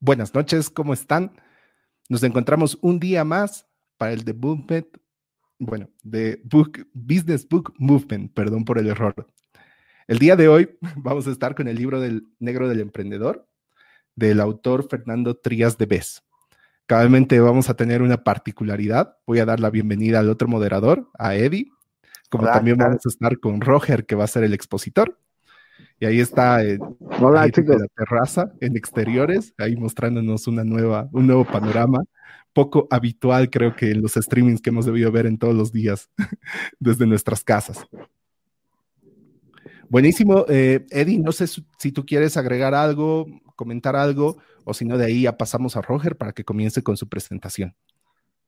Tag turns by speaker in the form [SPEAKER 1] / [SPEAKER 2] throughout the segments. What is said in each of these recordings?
[SPEAKER 1] Buenas noches, ¿cómo están? Nos encontramos un día más para el The Movement, bueno, de Book, Business Book Movement, perdón por el error. El día de hoy vamos a estar con el libro del Negro del Emprendedor, del autor Fernando Trías de Bes. Cabalmente vamos a tener una particularidad. Voy a dar la bienvenida al otro moderador, a Eddie, como también vamos a estar con Roger, que va a ser el expositor. Y ahí está eh, la terraza en exteriores, ahí mostrándonos una nueva, un nuevo panorama, poco habitual creo que en los streamings que hemos debido ver en todos los días desde nuestras casas. Buenísimo, eh, Eddie, no sé si tú quieres agregar algo, comentar algo, o si no, de ahí ya pasamos a Roger para que comience con su presentación.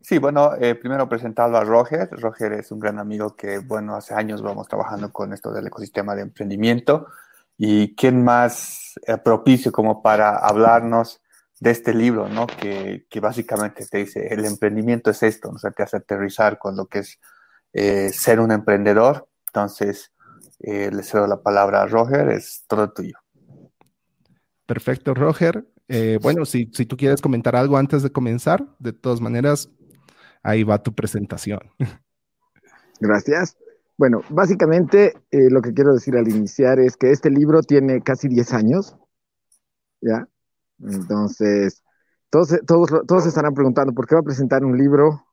[SPEAKER 2] Sí, bueno, eh, primero presentarlo a Roger. Roger es un gran amigo que, bueno, hace años vamos trabajando con esto del ecosistema de emprendimiento. ¿Y quién más eh, propicio como para hablarnos de este libro, ¿no? Que, que, básicamente te dice, el emprendimiento es esto, ¿no? O te hace aterrizar con lo que es eh, ser un emprendedor. Entonces, eh, le cedo la palabra a Roger, es todo tuyo.
[SPEAKER 1] Perfecto, Roger. bueno, si, si tú quieres comentar algo antes de comenzar, de todas maneras, ahí va tu presentación.
[SPEAKER 3] Gracias. Bueno, básicamente eh, lo que quiero decir al iniciar es que este libro tiene casi 10 años, ¿ya? Entonces, todos, todos, todos estarán preguntando, ¿por qué va a presentar un libro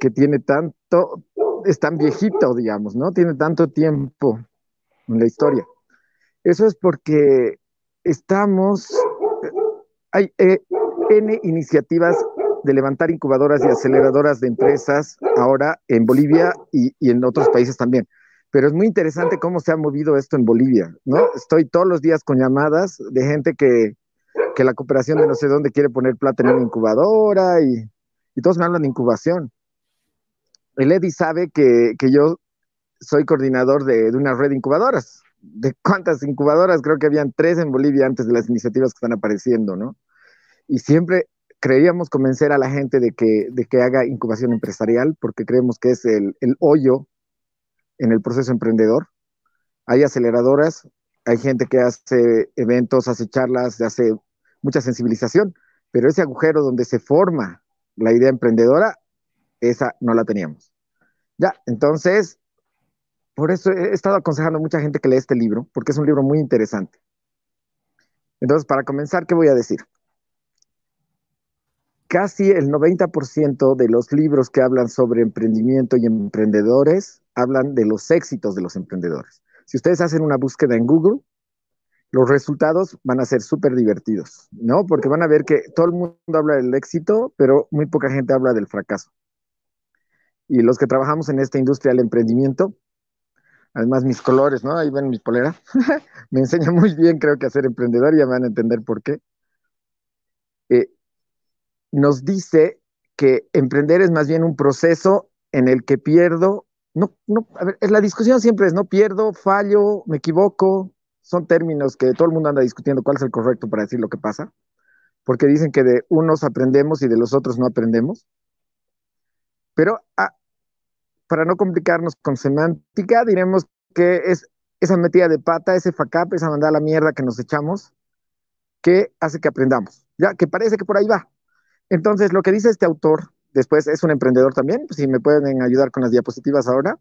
[SPEAKER 3] que tiene tanto, es tan viejito, digamos, ¿no? Tiene tanto tiempo en la historia. Eso es porque estamos, hay eh, N iniciativas de levantar incubadoras y aceleradoras de empresas ahora en Bolivia y, en otros países también. Pero es muy interesante cómo se ha movido esto en Bolivia, ¿no? Estoy todos los días con llamadas de gente que, que la cooperación de no sé dónde quiere poner plata en una incubadora y, y todos me hablan de incubación. El Eddie sabe que, que yo soy coordinador de, de, una red de incubadoras. ¿De cuántas incubadoras? Creo que habían tres en Bolivia antes de las iniciativas que están apareciendo, ¿no? Y siempre creíamos convencer a la gente de que, de que haga incubación empresarial porque creemos que es el, el hoyo en el proceso emprendedor. Hay aceleradoras, hay gente que hace eventos, hace charlas, hace mucha sensibilización, pero ese agujero donde se forma la idea emprendedora, esa no la teníamos. Ya, entonces, por eso he estado aconsejando a mucha gente que lea este libro, porque es un libro muy interesante. Entonces, para comenzar, ¿qué voy a decir? Casi el 90% de los libros que hablan sobre emprendimiento y emprendedores hablan de los éxitos de los emprendedores. Si ustedes hacen una búsqueda en Google, los resultados van a ser súper divertidos, ¿no? Porque van a ver que todo el mundo habla del éxito, pero muy poca gente habla del fracaso. Y los que trabajamos en esta industria del emprendimiento, además mis colores, ¿no? Ahí ven mi polera, me enseña muy bien, creo que a ser emprendedor, ya van a entender por qué. Eh, nos dice que emprender es más bien un proceso en el que pierdo, no, no, a ver, la discusión siempre es, no pierdo, fallo, me equivoco, son términos que todo el mundo anda discutiendo cuál es el correcto para decir lo que pasa, porque dicen que de unos aprendemos y de los otros no aprendemos. Pero ah, para no complicarnos con semántica, diremos que es esa metida de pata, ese facap, esa mandada a la mierda que nos echamos, que hace que aprendamos, ya que parece que por ahí va, entonces, lo que dice este autor, después es un emprendedor también, si me pueden ayudar con las diapositivas ahora.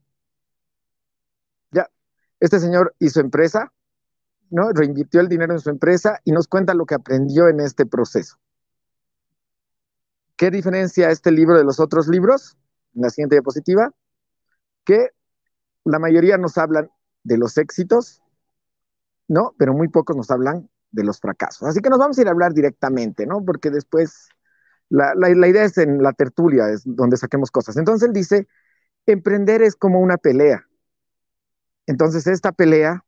[SPEAKER 3] Ya, este señor hizo empresa, ¿no? Reinvirtió el dinero en su empresa y nos cuenta lo que aprendió en este proceso. ¿Qué diferencia este libro de los otros libros? En la siguiente diapositiva, que la mayoría nos hablan de los éxitos, ¿no? Pero muy pocos nos hablan de los fracasos. Así que nos vamos a ir a hablar directamente, ¿no? Porque después la, idea es en la tertulia, es donde saquemos cosas. Entonces él dice, emprender es como una pelea. Entonces esta pelea,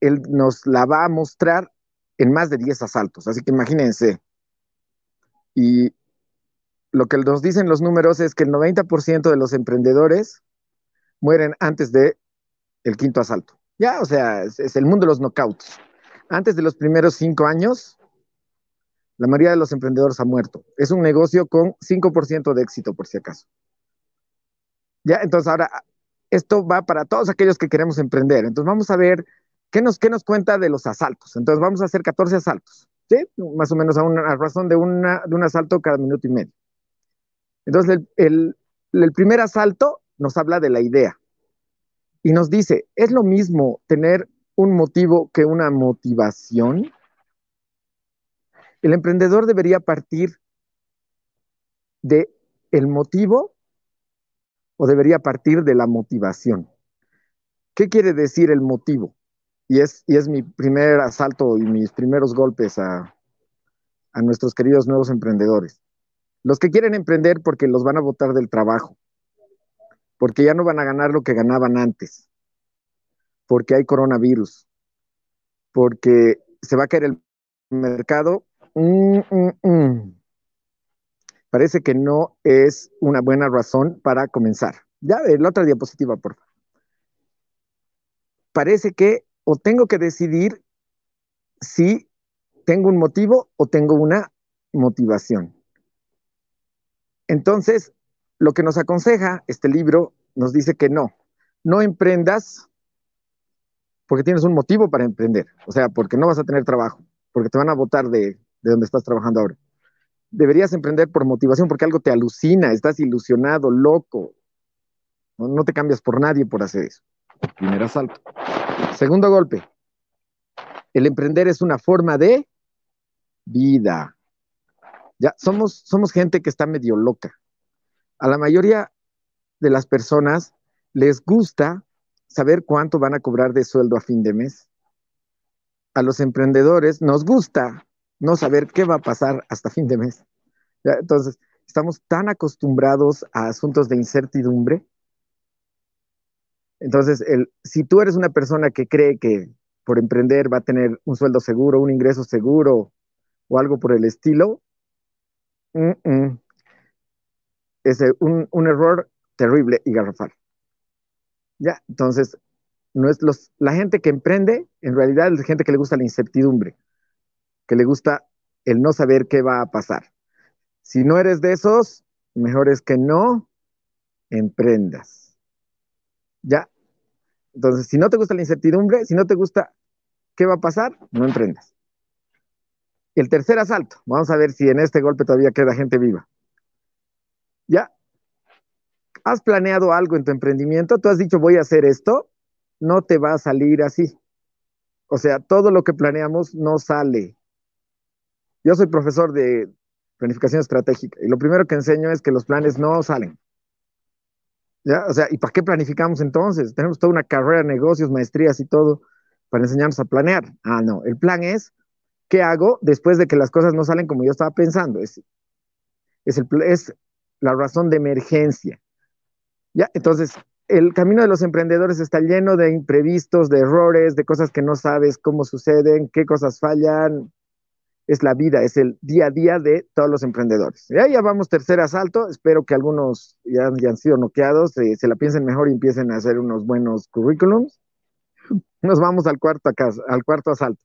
[SPEAKER 3] él nos la va a mostrar en más de 10 asaltos. Así que imagínense. Y lo que nos dicen los números es que el 90% de los emprendedores mueren antes de el quinto asalto. Ya, o sea, es, es el mundo de los knockouts. Antes de los primeros cinco años, la mayoría de los emprendedores ha muerto. Es un negocio con 5% de éxito, por si acaso. Ya, entonces ahora, esto va para todos aquellos que queremos emprender. Entonces vamos a ver qué nos, qué nos cuenta de los asaltos. Entonces vamos a hacer 14 asaltos. ¿sí? Más o menos a una razón de, una, de un asalto cada minuto y medio. Entonces, el, el primer asalto nos habla de la idea y nos dice, ¿es lo mismo tener un motivo que una motivación? El emprendedor debería partir de el motivo o debería partir de la motivación. ¿Qué quiere decir el motivo? Y es, y es mi primer asalto y mis primeros golpes a, a nuestros queridos nuevos emprendedores. Los que quieren emprender porque los van a botar del trabajo, porque ya no van a ganar lo que ganaban antes, porque hay coronavirus, porque se va a caer el mercado. Mm, mm, mm. Parece que no es una buena razón para comenzar. Ya, la otra diapositiva, por favor. Parece que o tengo que decidir si tengo un motivo o tengo una motivación. Entonces, lo que nos aconseja este libro nos dice que no, no emprendas porque tienes un motivo para emprender, o sea, porque no vas a tener trabajo, porque te van a votar de, de donde estás trabajando ahora. Deberías emprender por motivación, porque algo te alucina, estás ilusionado, loco. No, te cambias por nadie por hacer eso. Primer asalto. Segundo golpe. El emprender es una forma de vida. Ya somos, somos gente que está medio loca. A la mayoría de las personas les gusta saber cuánto van a cobrar de sueldo a fin de mes. A los emprendedores nos gusta no saber qué va a pasar hasta fin de mes. Entonces, estamos tan acostumbrados a asuntos de incertidumbre. Entonces, el, si tú eres una persona que cree que por emprender va a tener un sueldo seguro, un ingreso seguro o algo por el estilo, es un, error terrible y garrafal. Ya, entonces, no es la gente que emprende, en realidad es gente que le gusta la incertidumbre, que le gusta el no saber qué va a pasar. Si no eres de esos, mejor es que no emprendas. Ya. Entonces, si no te gusta la incertidumbre, si no te gusta qué va a pasar, no emprendas. El tercer asalto, vamos a ver si en este golpe todavía queda gente viva. Ya, has planeado algo en tu emprendimiento, tú has dicho voy a hacer esto, no te va a salir así. O sea, todo lo que planeamos no sale. Yo soy profesor de planificación estratégica y lo primero que enseño es que los planes no salen. ¿Ya? O sea, ¿y para qué planificamos entonces? Tenemos toda una carrera, negocios, maestrías y todo para enseñarnos a planear. Ah, no, el plan es, ¿qué hago después de que las cosas no salen como yo estaba pensando? Es, es, es la razón de emergencia. Ya, entonces, el camino de los emprendedores está lleno de imprevistos, de errores, de cosas que no sabes cómo suceden, qué cosas fallan. Es la vida, es el día a día de todos los emprendedores. Ya, ya vamos, tercer asalto. Espero que algunos ya, hayan sido noqueados, eh, se la piensen mejor y empiecen a hacer unos buenos currículums. Nos vamos al cuarto, al cuarto asalto.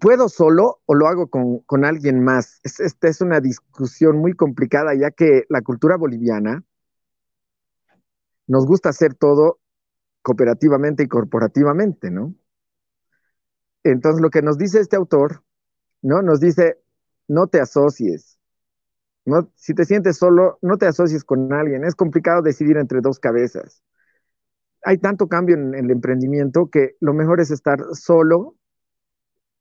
[SPEAKER 3] ¿Puedo solo o lo hago con, alguien más? esta es una discusión muy complicada, ya que la cultura boliviana nos gusta hacer todo cooperativamente y corporativamente, ¿no? Entonces, lo que nos dice este autor, ¿no? Nos dice, no te asocies. No, si te sientes solo, no te asocies con alguien. Es complicado decidir entre dos cabezas. Hay tanto cambio en el emprendimiento que lo mejor es estar solo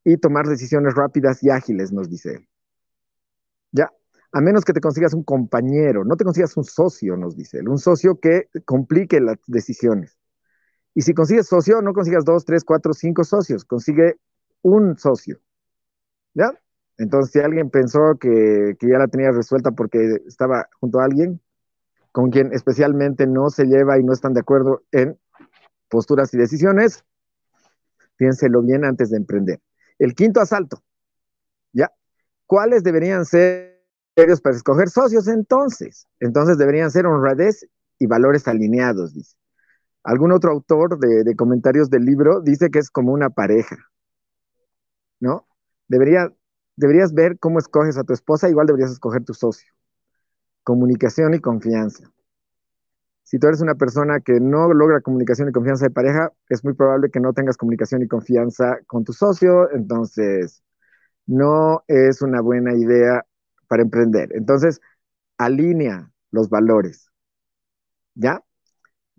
[SPEAKER 3] y tomar decisiones rápidas y ágiles, nos dice él. Ya, a menos que te consigas un compañero, no te consigas un socio, nos dice él, un socio que complique las decisiones. Y si consigues socio, no consigas dos, tres, cuatro, cinco socios, consigue un socio. ¿Ya? Entonces, si alguien pensó que, ya la tenía resuelta porque estaba junto a alguien con quien especialmente no se lleva y no están de acuerdo en posturas y decisiones, piénselo bien antes de emprender. El quinto asalto. ¿Ya? ¿Cuáles deberían ser ellos para escoger socios entonces? Entonces deberían ser honradez y valores alineados, dice. Algún otro autor de, comentarios del libro dice que es como una pareja, ¿no? Debería, deberías ver cómo escoges a tu esposa, igual deberías escoger tu socio. Comunicación y confianza. Si tú eres una persona que no logra comunicación y confianza de pareja, es muy probable que no tengas comunicación y confianza con tu socio, entonces no es una buena idea para emprender. Entonces, alinea los valores. ¿Ya?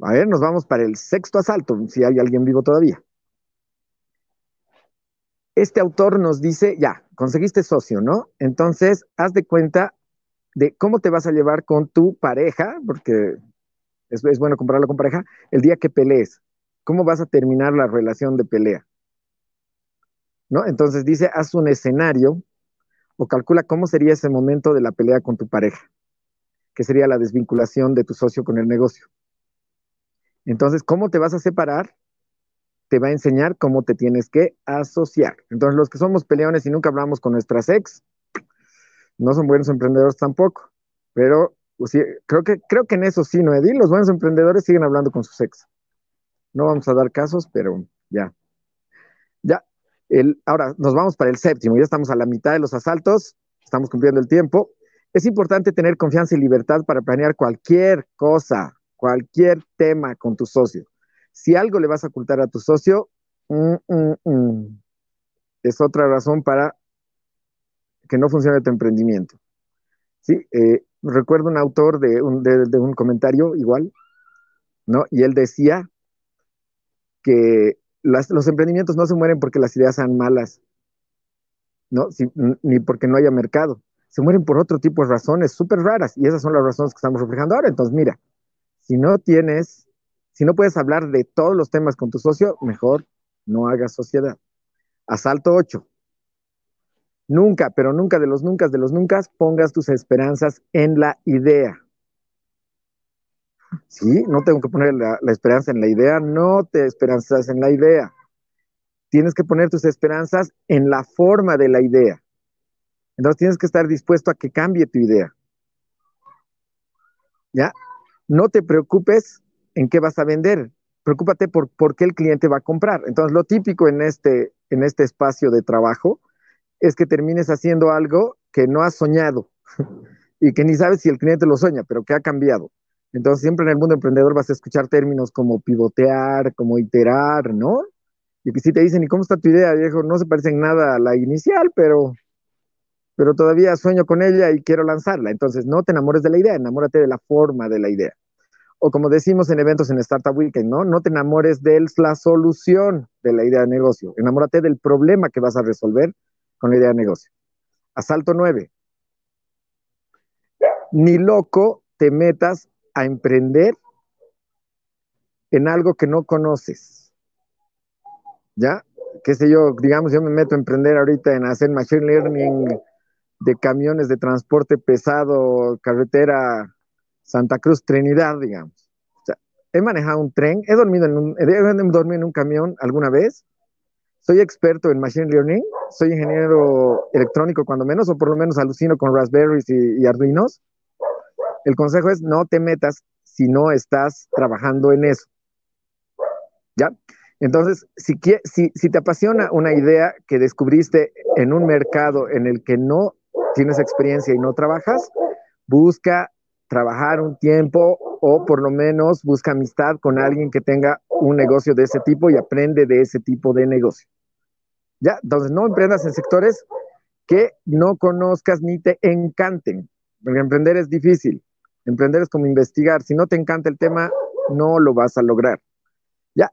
[SPEAKER 3] A ver, nos vamos para el sexto asalto, si hay alguien vivo todavía. Este autor nos dice, ya, conseguiste socio, ¿no? Entonces, haz de cuenta de cómo te vas a llevar con tu pareja, porque es, bueno comprarlo con pareja, el día que pelees. ¿Cómo vas a terminar la relación de pelea? ¿No? Entonces dice, haz un escenario o calcula cómo sería ese momento de la pelea con tu pareja, que sería la desvinculación de tu socio con el negocio. Entonces, ¿cómo te vas a separar? Te va a enseñar cómo te tienes que asociar. Entonces, los que somos peleones y nunca hablamos con nuestras ex, no son buenos emprendedores tampoco. Pero pues, creo, que, creo que en eso sí, ¿no, Edil? Los buenos emprendedores siguen hablando con sus ex. No vamos a dar casos, pero ya. Ya. Ahora nos vamos para el séptimo. Ya estamos a la mitad de los asaltos. Estamos cumpliendo el tiempo. Es importante tener confianza y libertad para planear cualquier cosa, cualquier tema con tu socio. Si algo le vas a ocultar a tu socio, mm, mm, mm, es otra razón para que no funcione tu emprendimiento. Sí, eh, recuerdo un autor de un, de, un comentario igual, ¿no? Y él decía que los emprendimientos no se mueren porque las ideas sean malas, ¿no? ni porque no haya mercado. Se mueren por otro tipo de razones súper raras y esas son las razones que estamos reflejando ahora. Entonces, mira, si no tienes, si no puedes hablar de todos los temas con tu socio, mejor no hagas sociedad. Asalto 8. Nunca, pero nunca de los nunca de los nunca pongas tus esperanzas en la idea. Sí, no tengo que poner la, esperanza en la idea, no te esperanzas en la idea. Tienes que poner tus esperanzas en la forma de la idea. Entonces tienes que estar dispuesto a que cambie tu idea. ¿Ya? No te preocupes en qué vas a vender, preocúpate por, por qué el cliente va a comprar. Entonces, lo típico en este, en este espacio de trabajo es que termines haciendo algo que no has soñado y que ni sabes si el cliente lo sueña, pero que ha cambiado. Entonces, siempre en el mundo emprendedor vas a escuchar términos como pivotear, como iterar, ¿no? Y que si te dicen, ¿y cómo está tu idea, viejo? No se parece en nada a la inicial, pero, pero todavía sueño con ella y quiero lanzarla. Entonces, no te enamores de la idea, enamórate de la forma de la idea. O como decimos en eventos en Startup Weekend, ¿no? No te enamores de la solución de la idea de negocio, enamórate del problema que vas a resolver con la idea de negocio. Asalto 9. Ni loco te metas a emprender en algo que no conoces. ¿Ya? Qué sé yo, digamos, yo me meto a emprender ahorita en hacer machine learning de camiones de transporte pesado, carretera Santa Cruz, Trinidad, digamos. he manejado un tren, he dormido en un, he dormido en un camión alguna vez, soy experto en Machine Learning, soy ingeniero electrónico cuando menos, o por lo menos alucino con Raspberries y, Arduinos. El consejo es no te metas si no estás trabajando en eso. ¿Ya? Entonces, si, si, si te apasiona una idea que descubriste en un mercado en el que no tienes experiencia y no trabajas, busca trabajar un tiempo o por lo menos busca amistad con alguien que tenga un negocio de ese tipo y aprende de ese tipo de negocio. ¿Ya? Entonces, no emprendas en sectores que no conozcas ni te encanten, porque emprender es difícil. Emprender es como investigar. Si no te encanta el tema, no lo vas a lograr. Ya.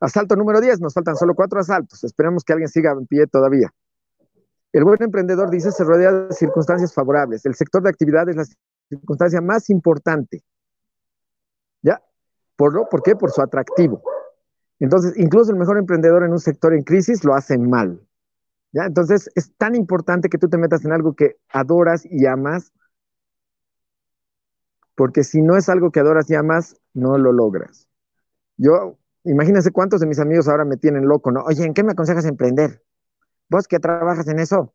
[SPEAKER 3] Asalto número 10. Nos faltan solo cuatro asaltos. Esperemos que alguien siga en pie todavía. El buen emprendedor dice se rodea de circunstancias favorables. El sector de actividad es la circunstancia más importante. ¿Ya? ¿Por, lo, ¿Por qué? Por su atractivo. Entonces, incluso el mejor emprendedor en un sector en crisis lo hace mal. ¿Ya? Entonces, es tan importante que tú te metas en algo que adoras y amas, porque si no es algo que adoras y amas, no lo logras. Yo, imagínense cuántos de mis amigos ahora me tienen loco, ¿no? Oye, ¿en qué me aconsejas emprender? ¿Vos que trabajas en eso?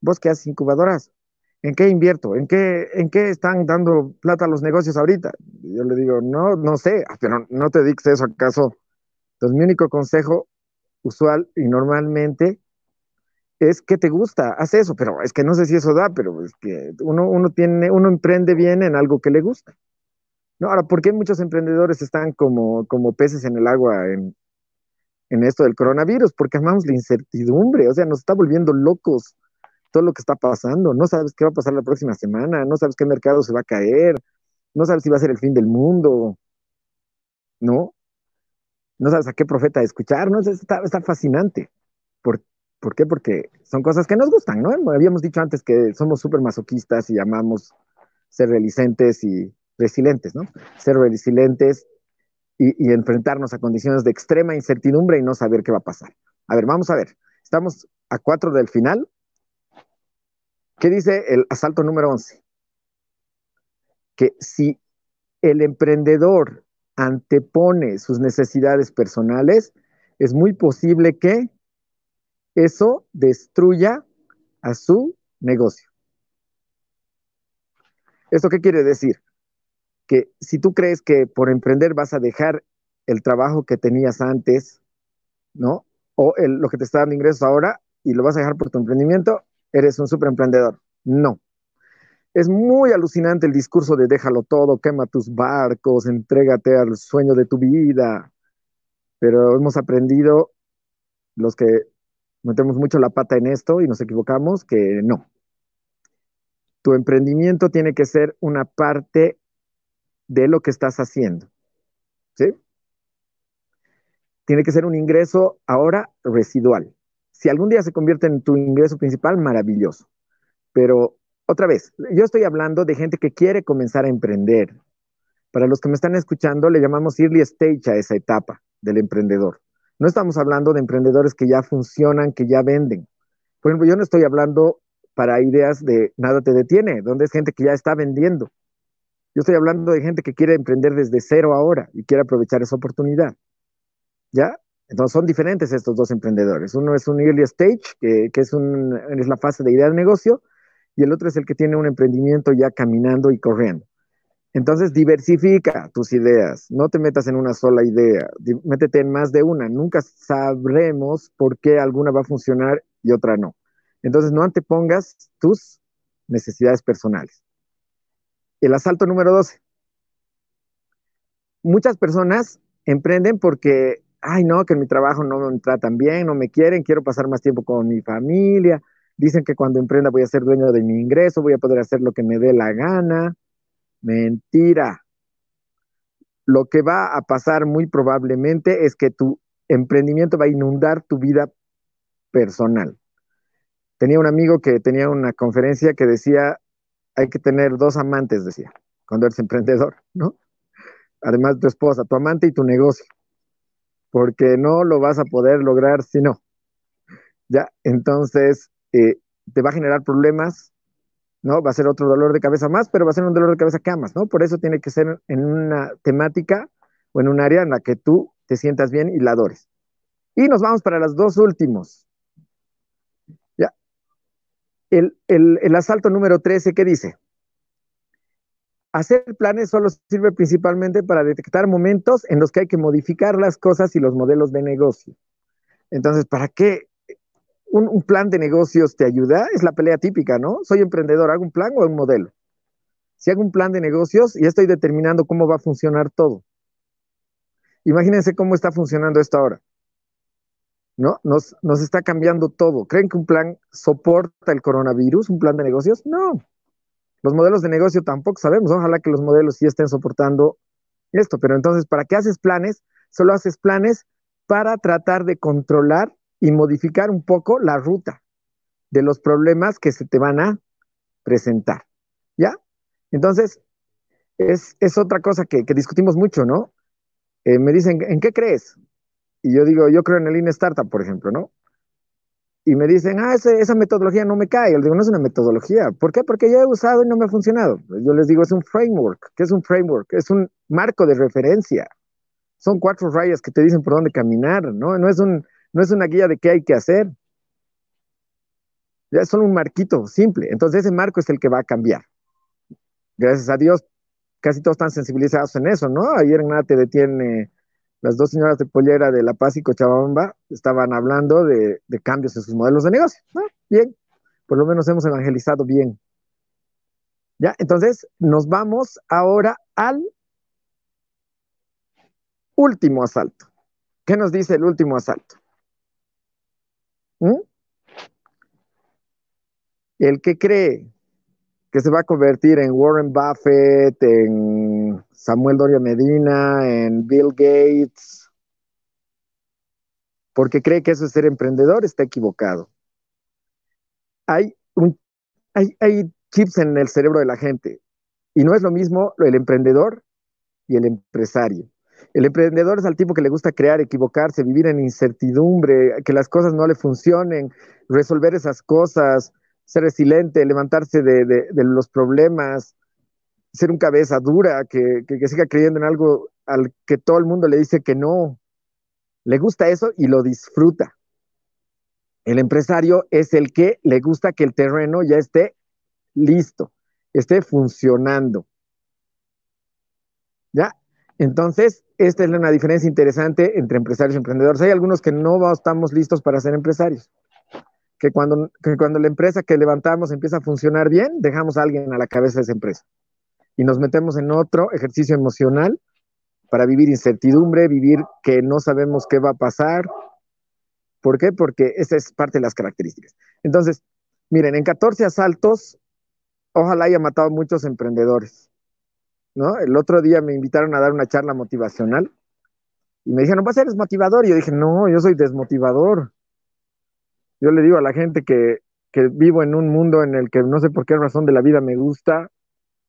[SPEAKER 3] ¿Vos que haces incubadoras? ¿En qué invierto? ¿En qué, ¿En qué están dando plata los negocios ahorita? yo le digo, no, no sé, ah, pero no te digas eso acaso. Entonces, mi único consejo usual y normalmente es que te gusta, haz eso, pero es que no sé si eso da, pero es que uno, uno tiene, uno emprende bien en algo que le gusta. No, ahora, ¿por qué muchos emprendedores están como, como peces en el agua en, en esto del coronavirus? Porque amamos la incertidumbre, o sea, nos está volviendo locos todo lo que está pasando. No sabes qué va a pasar la próxima semana, no sabes qué mercado se va a caer, no sabes si va a ser el fin del mundo, ¿no? No sabes a qué profeta escuchar, ¿no? Está, está fascinante. ¿Por, ¿Por, qué? Porque son cosas que nos gustan, ¿no? Habíamos dicho antes que somos súper masoquistas y amamos ser relicentes y resilientes, ¿no? Ser resilientes y, y enfrentarnos a condiciones de extrema incertidumbre y no saber qué va a pasar. A ver, vamos a ver. Estamos a cuatro del final. ¿Qué dice el asalto número 11? Que si el emprendedor antepone sus necesidades personales, es muy posible que eso destruya a su negocio. ¿Esto qué quiere decir? Que si tú crees que por emprender vas a dejar el trabajo que tenías antes, ¿no? O lo que te está dando ingresos ahora y lo vas a dejar por tu emprendimiento, eres un super emprendedor. No, es muy alucinante el discurso de déjalo todo, quema tus barcos, entrégate al sueño de tu vida. Pero hemos aprendido, los que metemos mucho la pata en esto y nos equivocamos, que no. Tu emprendimiento tiene que ser una parte de lo que estás haciendo. ¿Sí? Tiene que ser un ingreso ahora residual. Si algún día se convierte en tu ingreso principal, maravilloso. Pero otra vez, yo estoy hablando de gente que quiere comenzar a emprender. Para los que me están escuchando, le llamamos early stage a esa etapa del emprendedor. No estamos hablando de emprendedores que ya funcionan, que ya venden. Por ejemplo, yo no estoy hablando para ideas de nada te detiene, donde es gente que ya está vendiendo. Yo estoy hablando de gente que quiere emprender desde cero ahora y quiere aprovechar esa oportunidad. ¿Ya? Entonces son diferentes estos dos emprendedores. Uno es un early stage, que, es, es la fase de idea de negocio, y el otro es el que tiene un emprendimiento ya caminando y corriendo. Entonces, diversifica tus ideas, no te metas en una sola idea, métete en más de una. Nunca sabremos por qué alguna va a funcionar y otra no. Entonces, no antepongas tus necesidades personales. El asalto número 12. Muchas personas emprenden porque, ay, no, que en mi trabajo no me tratan bien, no me quieren, quiero pasar más tiempo con mi familia, Dicen que cuando emprenda voy a ser dueño de mi ingreso, voy a poder hacer lo que me dé la gana. Mentira. Lo que va a pasar muy probablemente es que tu emprendimiento va a inundar tu vida personal. Tenía un amigo que tenía una conferencia que decía, hay que tener dos amantes, decía, cuando eres emprendedor, ¿no? Además tu esposa, tu amante y tu negocio, porque no lo vas a poder lograr si no. Ya, entonces, eh, te va a generar problemas, ¿no? Va a ser otro dolor de cabeza más, pero va a ser un dolor de cabeza que amas, ¿no? Por eso tiene que ser en una temática o en un área en la que tú te sientas bien y la adores. Y nos vamos para los dos últimos. Ya. El, el asalto número 13, ¿qué dice? Hacer planes solo sirve principalmente para detectar momentos en los que hay que modificar las cosas y los modelos de negocio. Entonces, ¿para qué un, plan de negocios te ayuda, es la pelea típica, ¿no? Soy emprendedor, ¿hago un plan o un modelo? Si hago un plan de negocios, ya estoy determinando cómo va a funcionar todo. Imagínense cómo está funcionando esto ahora. ¿No? Nos, nos está cambiando todo. ¿Creen que un plan soporta el coronavirus, un plan de negocios? No. Los modelos de negocio tampoco sabemos. Ojalá que los modelos sí estén soportando esto. Pero entonces, ¿para qué haces planes? Solo haces planes para tratar de controlar y modificar un poco la ruta de los problemas que se te van a presentar. ¿Ya? Entonces, es, otra cosa que, discutimos mucho, ¿no? Eh, me dicen, ¿en qué crees? Y yo digo, yo creo en el Lean Startup, por ejemplo, ¿no? Y me dicen, ah, esa metodología no me cae. Yo digo, no es una metodología. ¿Por qué? Porque yo he usado y no me ha funcionado. Yo les digo, es un framework. ¿Qué es un framework? Es un marco de referencia. Son cuatro rayas que te dicen por dónde caminar, ¿no? No es un, no es una guía de qué hay que hacer. Ya es solo un marquito simple. Entonces ese marco es el que va a cambiar. Gracias a Dios, casi todos están sensibilizados en eso, ¿no? Ayer nada te detiene las dos señoras de pollera de La Paz y Cochabamba estaban hablando de, cambios en sus modelos de negocio. Bien, por lo menos hemos evangelizado bien. Ya, entonces nos vamos ahora al último asalto. ¿Qué nos dice el último asalto? ¿Mm? El que cree que se va a convertir en Warren Buffett, en Samuel Doria Medina, en Bill Gates, porque cree que eso es ser emprendedor, está equivocado. Hay, chips en el cerebro de la gente y no es lo mismo el emprendedor y el empresario. El emprendedor es al tipo que le gusta crear, equivocarse, vivir en incertidumbre, que las cosas no le funcionen, resolver esas cosas, ser resiliente, levantarse de, los problemas, ser un cabeza dura, que, que, siga creyendo en algo al que todo el mundo le dice que no. Le gusta eso y lo disfruta. El empresario es el que le gusta que el terreno ya esté listo, esté funcionando. ¿Ya? Entonces, esta es una diferencia interesante entre empresarios y emprendedores. Hay algunos que no estamos listos para ser empresarios. Que cuando, cuando la empresa que levantamos empieza a funcionar bien, dejamos a alguien a la cabeza de esa empresa. Y nos metemos en otro ejercicio emocional para vivir incertidumbre, vivir que no sabemos qué va a pasar. ¿Por qué? Porque esa es parte de las características. Entonces, miren, en 14 asaltos, ojalá haya matado a muchos emprendedores ¿no? El otro día me invitaron a dar una charla motivacional y me dijeron, ¿vas a ser motivador? Y yo dije, no, yo soy desmotivador. Yo le digo a la gente que, que vivo en un mundo en el que no sé por qué razón de la vida me gusta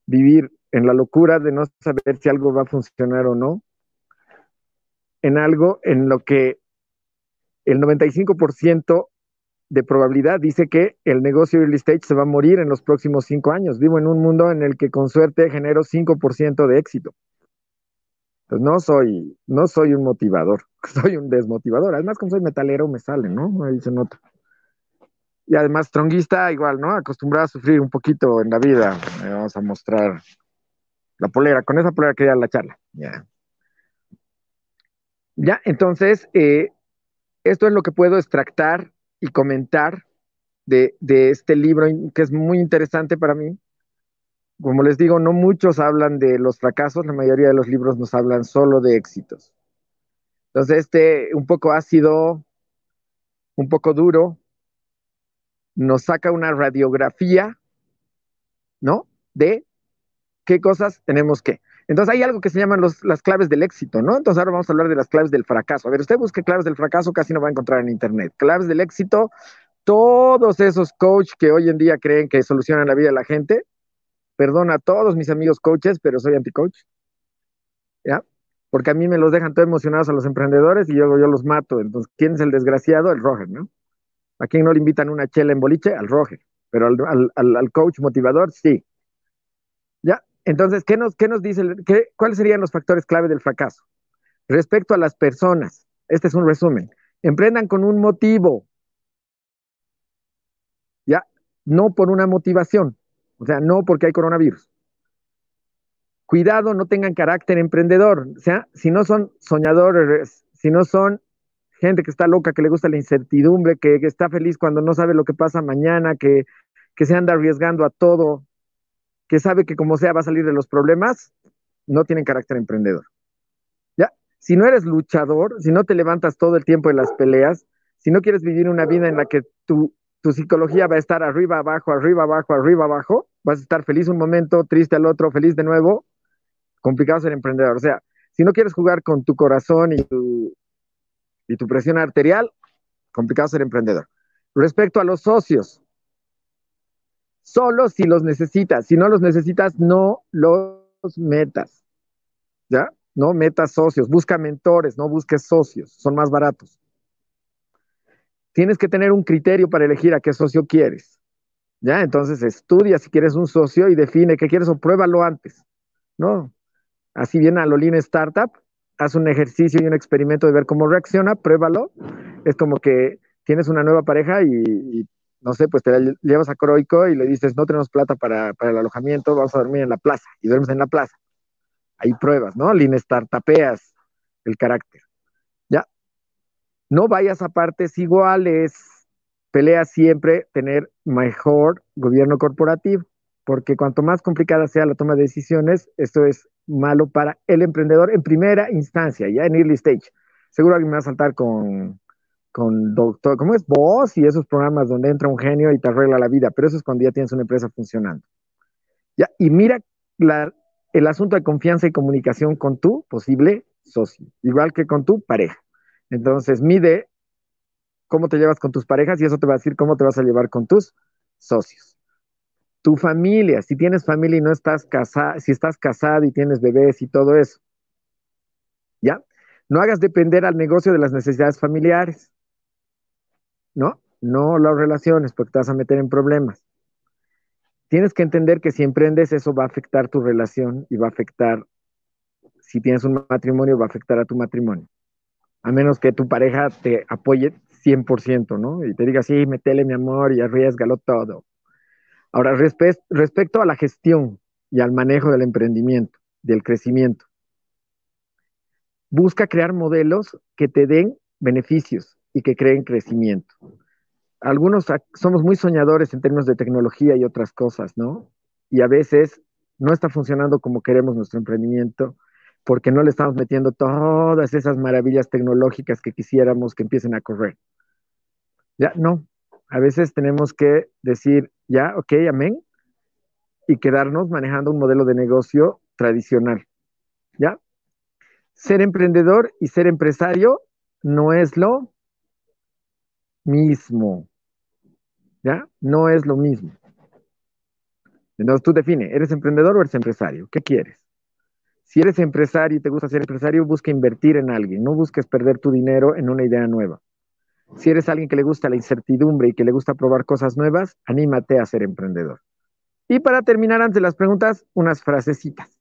[SPEAKER 3] vivir en la locura de no saber si algo va a funcionar o no, en algo en lo que el 95% de probabilidad dice que el negocio real estate se va a morir en los próximos cinco años. Vivo en un mundo en el que con suerte genero 5% de éxito. Pues no soy, no soy un motivador, soy un desmotivador. Además, como soy metalero, me sale, ¿no? Ahí se nota. Y además, tronguista, igual, ¿no? Acostumbrado a sufrir un poquito en la vida. vamos a mostrar la polera. Con esa polera quería la charla. Ya. Ya, entonces, eh, esto es lo que puedo extractar y comentar de, este libro que es muy interesante para mí. Como les digo, no muchos hablan de los fracasos, la mayoría de los libros nos hablan solo de éxitos. Entonces, este un poco ácido, un poco duro, nos saca una radiografía, ¿no? De qué cosas tenemos que. Entonces hay algo que se llaman las claves del éxito, ¿no? Entonces ahora vamos a hablar de las claves del fracaso. A ver, usted busque claves del fracaso, casi no va a encontrar en internet. Claves del éxito, todos esos coaches que hoy en día creen que solucionan la vida de la gente, perdona a todos mis amigos coaches, pero soy anti-coach, ¿ya? Porque a mí me los dejan todos emocionados a los emprendedores y luego yo los mato. Entonces, ¿quién es el desgraciado? El Roger, ¿no? ¿A quién no le invitan una chela en boliche? Al Roger. Pero al, al coach motivador, sí. Entonces, ¿qué nos, qué nos dice? Qué, ¿Cuáles serían los factores clave del fracaso? Respecto a las personas, este es un resumen. Emprendan con un motivo, ¿ya? No por una motivación, o sea, no porque hay coronavirus. Cuidado, no tengan carácter emprendedor, o sea, si no son soñadores, si no son gente que está loca, que le gusta la incertidumbre, que, está feliz cuando no sabe lo que pasa mañana, que, que se anda arriesgando a todo, que sabe que como sea va a salir de los problemas, no tienen carácter emprendedor. ¿Ya? Si no eres luchador, si no te levantas todo el tiempo en las peleas, si no quieres vivir una vida en la que tu, tu psicología va a estar arriba, abajo, arriba, abajo, arriba, abajo, vas a estar feliz un momento, triste al otro, feliz de nuevo, complicado ser emprendedor. O sea, si no quieres jugar con tu corazón y tu, y tu presión arterial, complicado ser emprendedor. Respecto a los socios, solo si los necesitas. Si no los necesitas, no los metas. ¿Ya? No metas socios. Busca mentores, no busques socios. Son más baratos. Tienes que tener un criterio para elegir a qué socio quieres. ¿Ya? Entonces estudia si quieres un socio y define qué quieres o pruébalo antes. ¿No? Así bien a Lolina Startup, haz un ejercicio y un experimento de ver cómo reacciona, pruébalo. Es como que tienes una nueva pareja y no sé, pues te llevas a Croico y le dices, no tenemos plata para, el alojamiento, vamos a dormir en la plaza, y duermes en la plaza. Hay pruebas, ¿no? Linestar, tapeas el carácter. Ya. No vayas a partes iguales. Pelea siempre tener mejor gobierno corporativo, porque cuanto más complicada sea la toma de decisiones, esto es malo para el emprendedor en primera instancia, ya en early stage. Seguro alguien me va a saltar con, con doctor, ¿cómo es? Voz y esos programas donde entra un genio y te arregla la vida, pero eso es cuando ya tienes una empresa funcionando. Ya, y mira el asunto de confianza y comunicación con tu posible socio, igual que con tu pareja. Entonces, mide cómo te llevas con tus parejas y eso te va a decir cómo te vas a llevar con tus socios. Tu familia, si tienes familia y no estás casada, si estás casada y tienes bebés y todo eso. ¿Ya? No hagas depender al negocio de las necesidades familiares. ¿No? No las relaciones porque te vas a meter en problemas. Tienes que entender que si emprendes eso va a afectar tu relación y va a afectar, si tienes un matrimonio, va a afectar a tu matrimonio. A menos que tu pareja te apoye 100%, ¿no? Y te diga, sí, metele mi amor y arriesgalo todo. Ahora, respecto a la gestión y al manejo del emprendimiento, del crecimiento, busca crear modelos que te den beneficios y que creen crecimiento. Algunos somos muy soñadores en términos de tecnología y otras cosas, ¿no? Y a veces no está funcionando como queremos nuestro emprendimiento porque no le estamos metiendo todas esas maravillas tecnológicas que quisiéramos que empiecen a correr. Ya, no. A veces tenemos que decir, ya, ok, amén, y quedarnos manejando un modelo de negocio tradicional. ¿Ya? Ser emprendedor y ser empresario no es lo mismo. ¿Ya? No es lo mismo. Entonces tú define, ¿eres emprendedor o eres empresario? ¿Qué quieres? Si eres empresario y te gusta ser empresario, busca invertir en alguien, no busques perder tu dinero en una idea nueva. Si eres alguien que le gusta la incertidumbre y que le gusta probar cosas nuevas, anímate a ser emprendedor. Y para terminar, antes de las preguntas, unas frasecitas,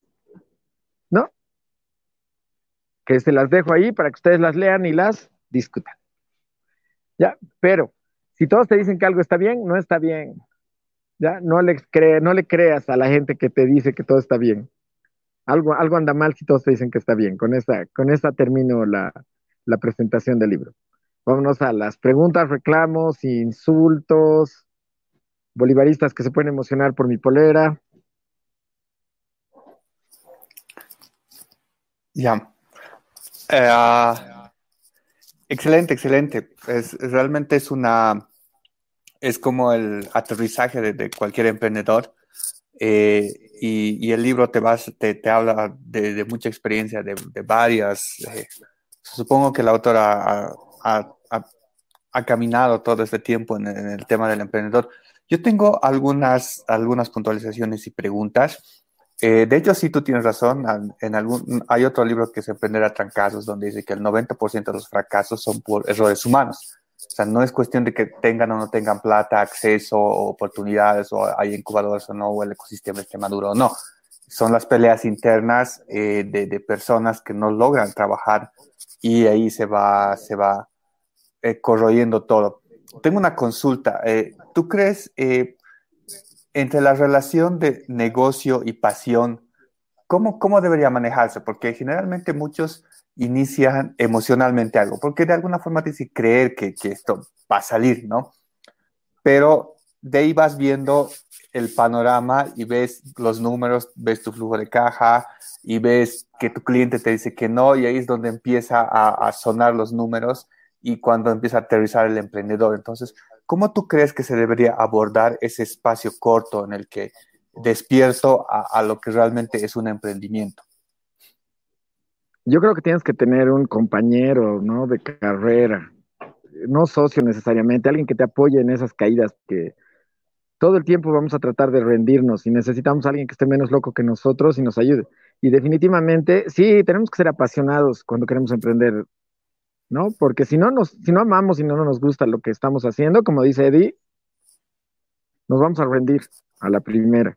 [SPEAKER 3] ¿no? Que se las dejo ahí para que ustedes las lean y las discutan. Ya, pero si todos te dicen que algo está bien, no está bien. Ya, no le, creas a la gente que te dice que todo está bien. Algo, algo anda mal si todos te dicen que está bien. Con esta, con esta termino la, la presentación del libro. Vámonos a las preguntas, reclamos, insultos, bolivaristas que se pueden emocionar por mi polera.
[SPEAKER 2] Ya. Eh, excelente, excelente. Es, realmente es una, es como el aterrizaje de cualquier emprendedor eh, y, el libro te, vas, te, te habla de, mucha experiencia, de, varias. Eh, supongo que la autora ha, ha, caminado todo este tiempo en, el tema del emprendedor. Yo tengo algunas, algunas puntualizaciones y preguntas. Eh, de hecho, sí, tú tienes razón. Hay otro libro que es Emprender a Trancazos, donde dice que el 90% de los fracasos son por errores humanos. O sea, no es cuestión de que tengan o no tengan plata, acceso, oportunidades, o hay incubadores o no, o el ecosistema esté maduro o no. Son las peleas internas eh, de, personas que no logran trabajar y ahí se va, se va eh, corroyendo todo. Tengo una consulta. ¿Tú crees entre la relación de negocio y pasión, cómo, cómo debería manejarse? Porque generalmente muchos inician emocionalmente algo, porque de alguna forma te dice creer que, que esto va a salir, ¿no? Pero de ahí vas viendo el panorama y ves los números, ves tu flujo de caja y ves que tu cliente te dice que no y ahí es donde empieza a, sonar los números y cuando empieza a aterrizar el emprendedor. Entonces, ¿cómo tú crees que se debería abordar ese espacio corto en el que despierto a lo que realmente es un emprendimiento?
[SPEAKER 3] Yo creo que tienes que tener un compañero, ¿no? De carrera, no socio necesariamente, alguien que te apoye en esas caídas, que todo el tiempo vamos a tratar de rendirnos y necesitamos a alguien que esté menos loco que nosotros y nos ayude. Y definitivamente, sí, tenemos que ser apasionados cuando queremos emprender, ¿no? Porque si no nos, si no amamos y no nos gusta lo que estamos haciendo, como dice Eddie, nos vamos a rendir a la primera.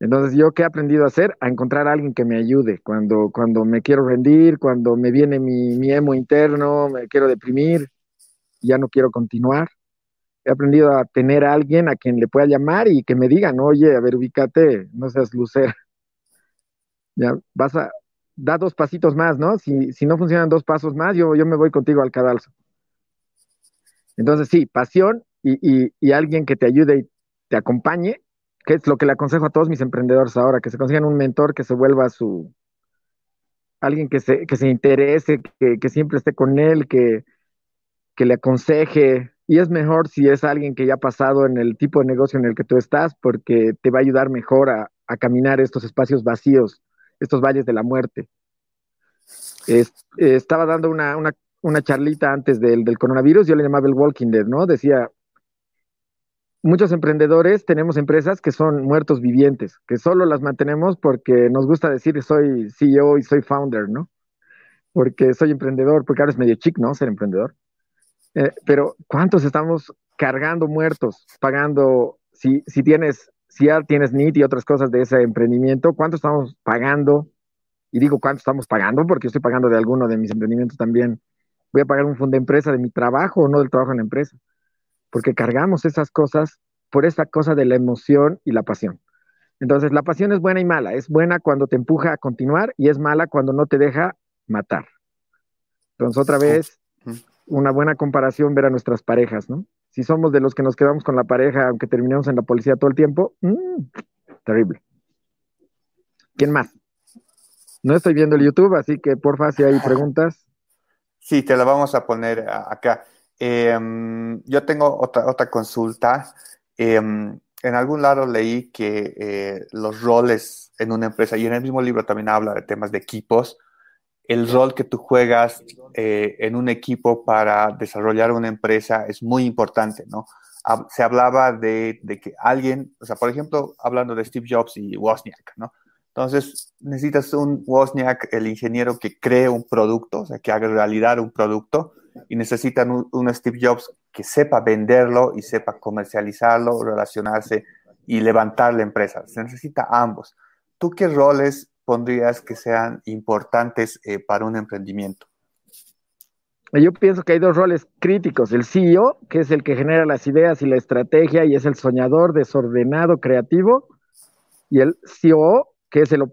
[SPEAKER 3] Entonces, ¿yo qué he aprendido a hacer? A encontrar a alguien que me ayude cuando, cuando me quiero rendir, cuando me viene mi, mi emo interno, me quiero deprimir, ya no quiero continuar. He aprendido a tener a alguien a quien le pueda llamar y que me digan, oye, a ver, ubícate, no seas lucera. Ya, vas a, da dos pasitos más, ¿no? Si, si no funcionan dos pasos más, yo, me voy contigo al cadalso. Entonces, sí, pasión y, alguien que te ayude y te acompañe que es lo que le aconsejo a todos mis emprendedores ahora, que se consigan un mentor que se vuelva su, alguien que se, interese, que, siempre esté con él, que, le aconseje. Y es mejor si es alguien que ya ha pasado en el tipo de negocio en el que tú estás, porque te va a ayudar mejor a caminar estos espacios vacíos, estos valles de la muerte. Es, estaba dando una, una, una charlita antes del, del, coronavirus, yo le llamaba el Walking Dead, ¿no? Decía, muchos emprendedores tenemos empresas que son muertos vivientes, que solo las mantenemos porque nos gusta decir soy CEO y soy founder, ¿no? Porque soy emprendedor, porque ahora es medio chic, ¿no? Ser emprendedor. Eh, pero ¿cuántos estamos cargando muertos, pagando, si, si tienes, si ya tienes NIT y otras cosas de ese emprendimiento, ¿cuánto estamos pagando? Y digo, ¿cuánto estamos pagando? Porque yo estoy pagando de alguno de mis emprendimientos también. Voy a pagar un fondo de empresa de mi trabajo o no del trabajo en la empresa porque cargamos esas cosas por esa cosa de la emoción y la pasión. Entonces, la pasión es buena y mala. Es buena cuando te empuja a continuar y es mala cuando no te deja matar. Entonces, otra vez, una buena comparación ver a nuestras parejas, ¿no? Si somos de los que nos quedamos con la pareja, aunque terminemos en la policía todo el tiempo, mmm, terrible. ¿Quién más? No estoy viendo el YouTube, así que porfa, si hay preguntas.
[SPEAKER 2] Sí, te la vamos a poner acá. Eh, yo tengo otra, otra consulta. Eh, en algún lado leí que eh, los roles en una empresa, y en el mismo libro también habla de temas de equipos, el rol que tú juegas eh, en un equipo para desarrollar una empresa es muy importante, ¿no? Se hablaba de, que alguien, o sea, por ejemplo, hablando de Steve Jobs y Wozniak, ¿no? Entonces, necesitas un Wozniak, el ingeniero que cree un producto, o sea, que haga realidad un producto, y necesitan un, Steve Jobs que sepa venderlo y sepa comercializarlo, relacionarse y levantar la empresa. Se necesita ambos. ¿Tú qué roles pondrías que sean importantes eh, para un emprendimiento?
[SPEAKER 3] Yo pienso que hay dos roles críticos. El CEO, que es el que genera las ideas y la estrategia y es el soñador, desordenado, creativo. Y el CEO, que es el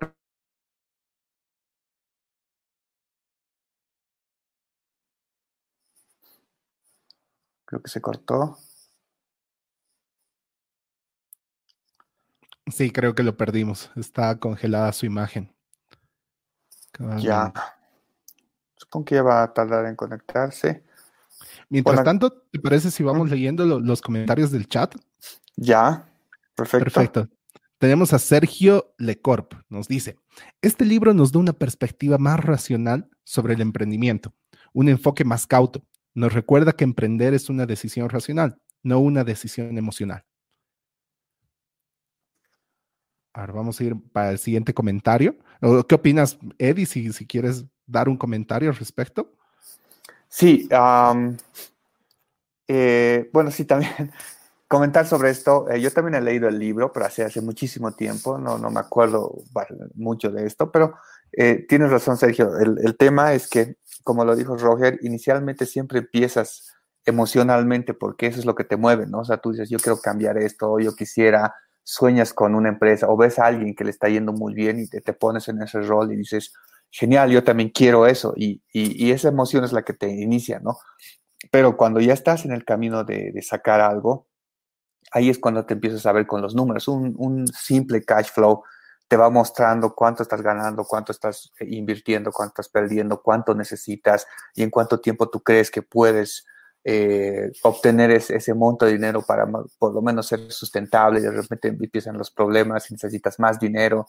[SPEAKER 2] Creo que se cortó.
[SPEAKER 1] Sí, creo que lo perdimos. Está congelada su imagen.
[SPEAKER 2] Ya. Supongo que ya va a tardar en conectarse.
[SPEAKER 1] Mientras tanto, ¿te parece si vamos leyendo los comentarios del chat?
[SPEAKER 2] Ya, perfecto.
[SPEAKER 1] Perfecto. Tenemos a Sergio Lecorp, nos dice, este libro nos da una perspectiva más racional sobre el emprendimiento, un enfoque más cauto, nos recuerda que emprender es una decisión racional, no una decisión emocional. Ahora vamos a ir para el siguiente comentario. ¿Qué opinas, Eddie, si, si quieres dar un comentario al respecto?
[SPEAKER 2] Sí, eh, bueno, sí, también comentar sobre esto. Eh, yo también he leído el libro, pero hace, hace muchísimo tiempo, no, no me acuerdo mucho de esto, pero eh, tienes razón, Sergio. El, el, tema es que como lo dijo Roger, inicialmente siempre empiezas emocionalmente porque eso es lo que te mueve, ¿no? O sea, tú dices, yo quiero cambiar esto, yo quisiera, sueñas con una empresa o ves a alguien que le está yendo muy bien y te, te pones en ese rol y dices, genial, yo también quiero eso y, y, esa emoción es la que te inicia, ¿no? Pero cuando ya estás en el camino de, de sacar algo, ahí es cuando te empiezas a ver con los números, un, un simple cash flow te va mostrando cuánto estás ganando, cuánto estás eh, invirtiendo, cuánto estás perdiendo, cuánto necesitas y en cuánto tiempo tú crees que puedes eh, obtener ese, monto de dinero para por lo menos ser sustentable y de repente empiezan los problemas necesitas más dinero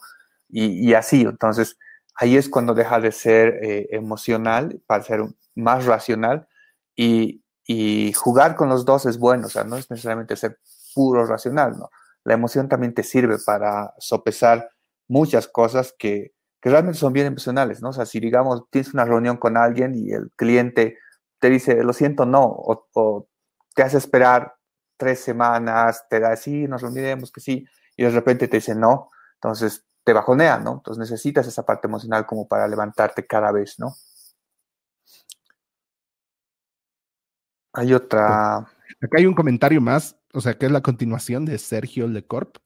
[SPEAKER 2] y, así. Entonces, ahí es cuando deja de ser eh, emocional para ser más racional y, y, jugar con los dos es bueno, o sea, no es necesariamente ser puro racional, ¿no? La emoción también te sirve para sopesar muchas cosas que, que realmente son bien emocionales, ¿no? O sea, si digamos, tienes una reunión con alguien y el cliente te dice, lo siento, no, o, te hace esperar tres semanas, te da, sí, nos reuniremos, que sí, y de repente te dice no, entonces te bajonea, ¿no? Entonces necesitas esa parte emocional como para levantarte cada vez, ¿no? Hay otra.
[SPEAKER 1] Acá hay un comentario más, o sea, que es la continuación de Sergio Lecorp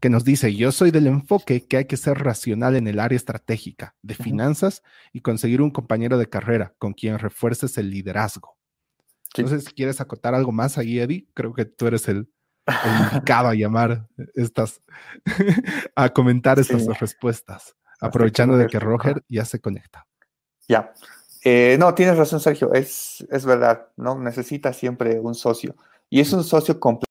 [SPEAKER 1] que nos dice, yo soy del enfoque que hay que ser racional en el área estratégica, de finanzas y conseguir un compañero de carrera con quien refuerces el liderazgo. Sí. Entonces, si quieres acotar algo más ahí, Eddie, creo que tú eres el, indicado a llamar estas, a comentar estas respuestas, aprovechando de que Roger ya se conecta.
[SPEAKER 2] Ya. Eh, no, tienes razón, Sergio, es, es verdad, ¿no? Necesitas siempre un socio. Y es un socio completo.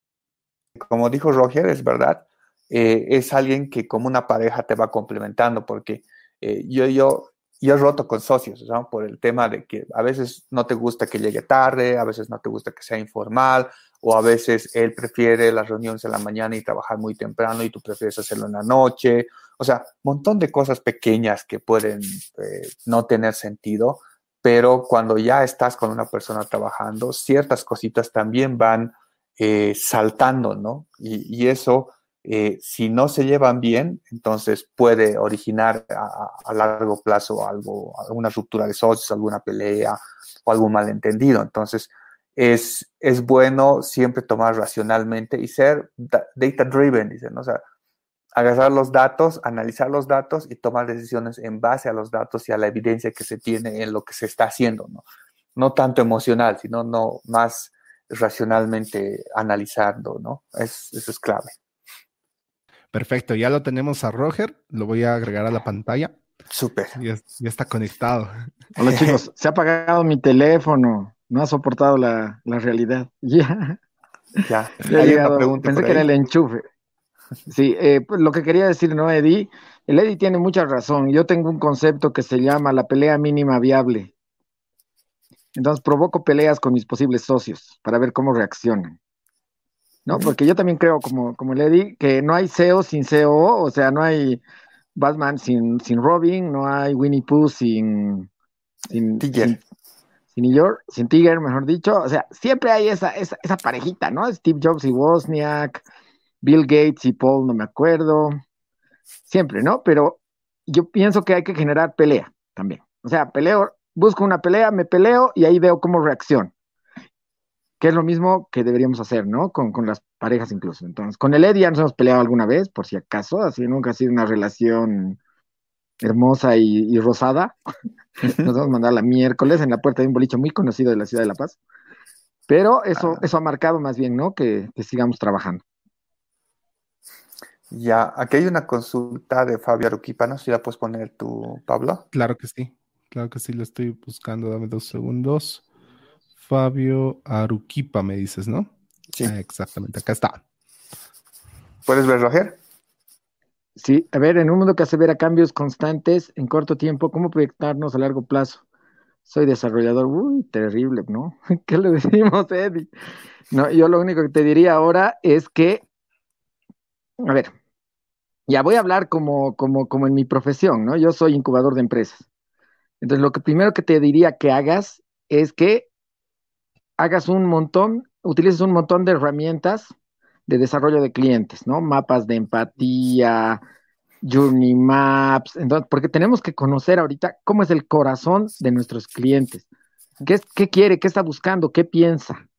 [SPEAKER 2] Como dijo Roger, es verdad, eh, es alguien que como una pareja te va complementando, porque eh, yo, yo, yo he roto con socios, ¿no? Por el tema de que a veces no te gusta que llegue tarde, a veces no te gusta que sea informal, o a veces él prefiere las reuniones en la mañana y trabajar muy temprano y tú prefieres hacerlo en la noche. O sea, montón de cosas pequeñas que pueden eh, no tener sentido, pero cuando ya estás con una persona trabajando, ciertas cositas también van saltando, ¿no? Y, eso, eh, si no se llevan bien, entonces puede originar a, largo plazo alguna ruptura de socios, alguna pelea o algún malentendido. Entonces, es, es bueno siempre tomar racionalmente y ser data driven, dicen, o sea, agarrar los datos, analizar los datos y tomar decisiones en base a los datos y a la evidencia que se tiene en lo que se está haciendo, ¿no? No tanto emocional, sino no más racionalmente analizando, ¿no? Es, eso es clave.
[SPEAKER 1] Perfecto, ya lo tenemos a Roger, lo voy a agregar a la pantalla.
[SPEAKER 2] Súper.
[SPEAKER 1] Ya, está conectado.
[SPEAKER 3] Hola chicos, se ha apagado mi teléfono, no ha soportado la, realidad. Ya. Ya. Hay una pregunta Pensé que era el enchufe. Sí, eh, pues lo que quería decir, ¿no, Eddie? El Eddie tiene mucha razón. Yo tengo un concepto que se llama la pelea mínima viable. Entonces provoco peleas con mis posibles socios para ver cómo reaccionan. ¿No? Porque yo también creo, como, como el Eddie, que no hay CEO sin CEO, o sea, no hay Batman sin, sin Robin, no hay Winnie Pooh sin, sin, Tiger. Sin, sin, York, sin Tiger, mejor dicho. O sea, siempre hay esa, esa, esa parejita, ¿no? Steve Jobs y Wozniak, Bill Gates y Paul, no me acuerdo, siempre, ¿no? Pero yo pienso que hay que generar pelea también. O sea, peleo, busco una pelea, me peleo y ahí veo cómo reacción. Que es lo mismo que deberíamos hacer, ¿no? Con, las parejas incluso. Entonces, con el Eddie ya nos hemos peleado alguna vez, por si acaso, así nunca ha sido una relación hermosa y, rosada. Nos vamos a mandar la miércoles en la puerta de un bolicho muy conocido de la ciudad de La Paz. Pero eso, ah. eso ha marcado más bien, ¿no? que sigamos trabajando.
[SPEAKER 2] Ya, aquí hay una consulta de Fabio Aruquipa, ¿no? Si la puedes poner tú, Pablo.
[SPEAKER 1] Claro que sí, claro que sí, lo estoy buscando, dame dos segundos. Fabio Aruquipa, me dices, ¿no? Sí. Ah, exactamente, acá está.
[SPEAKER 2] ¿Puedes ver, Roger?
[SPEAKER 3] Sí, a ver, en un mundo que asevera cambios constantes en corto tiempo, ¿cómo proyectarnos a largo plazo? Soy desarrollador, uy, terrible, ¿no? ¿Qué le decimos, Eddie? No, yo lo único que te diría ahora es que, a ver, ya voy a hablar como, como, como en mi profesión, ¿no? Yo soy incubador de empresas. Entonces, lo que primero que te diría que hagas es que hagas un montón, utilices un montón de herramientas de desarrollo de clientes, ¿no? Mapas de empatía, journey maps, entonces, porque tenemos que conocer ahorita cómo es el corazón de nuestros clientes. ¿Qué, qué quiere? ¿Qué está buscando? ¿Qué piensa?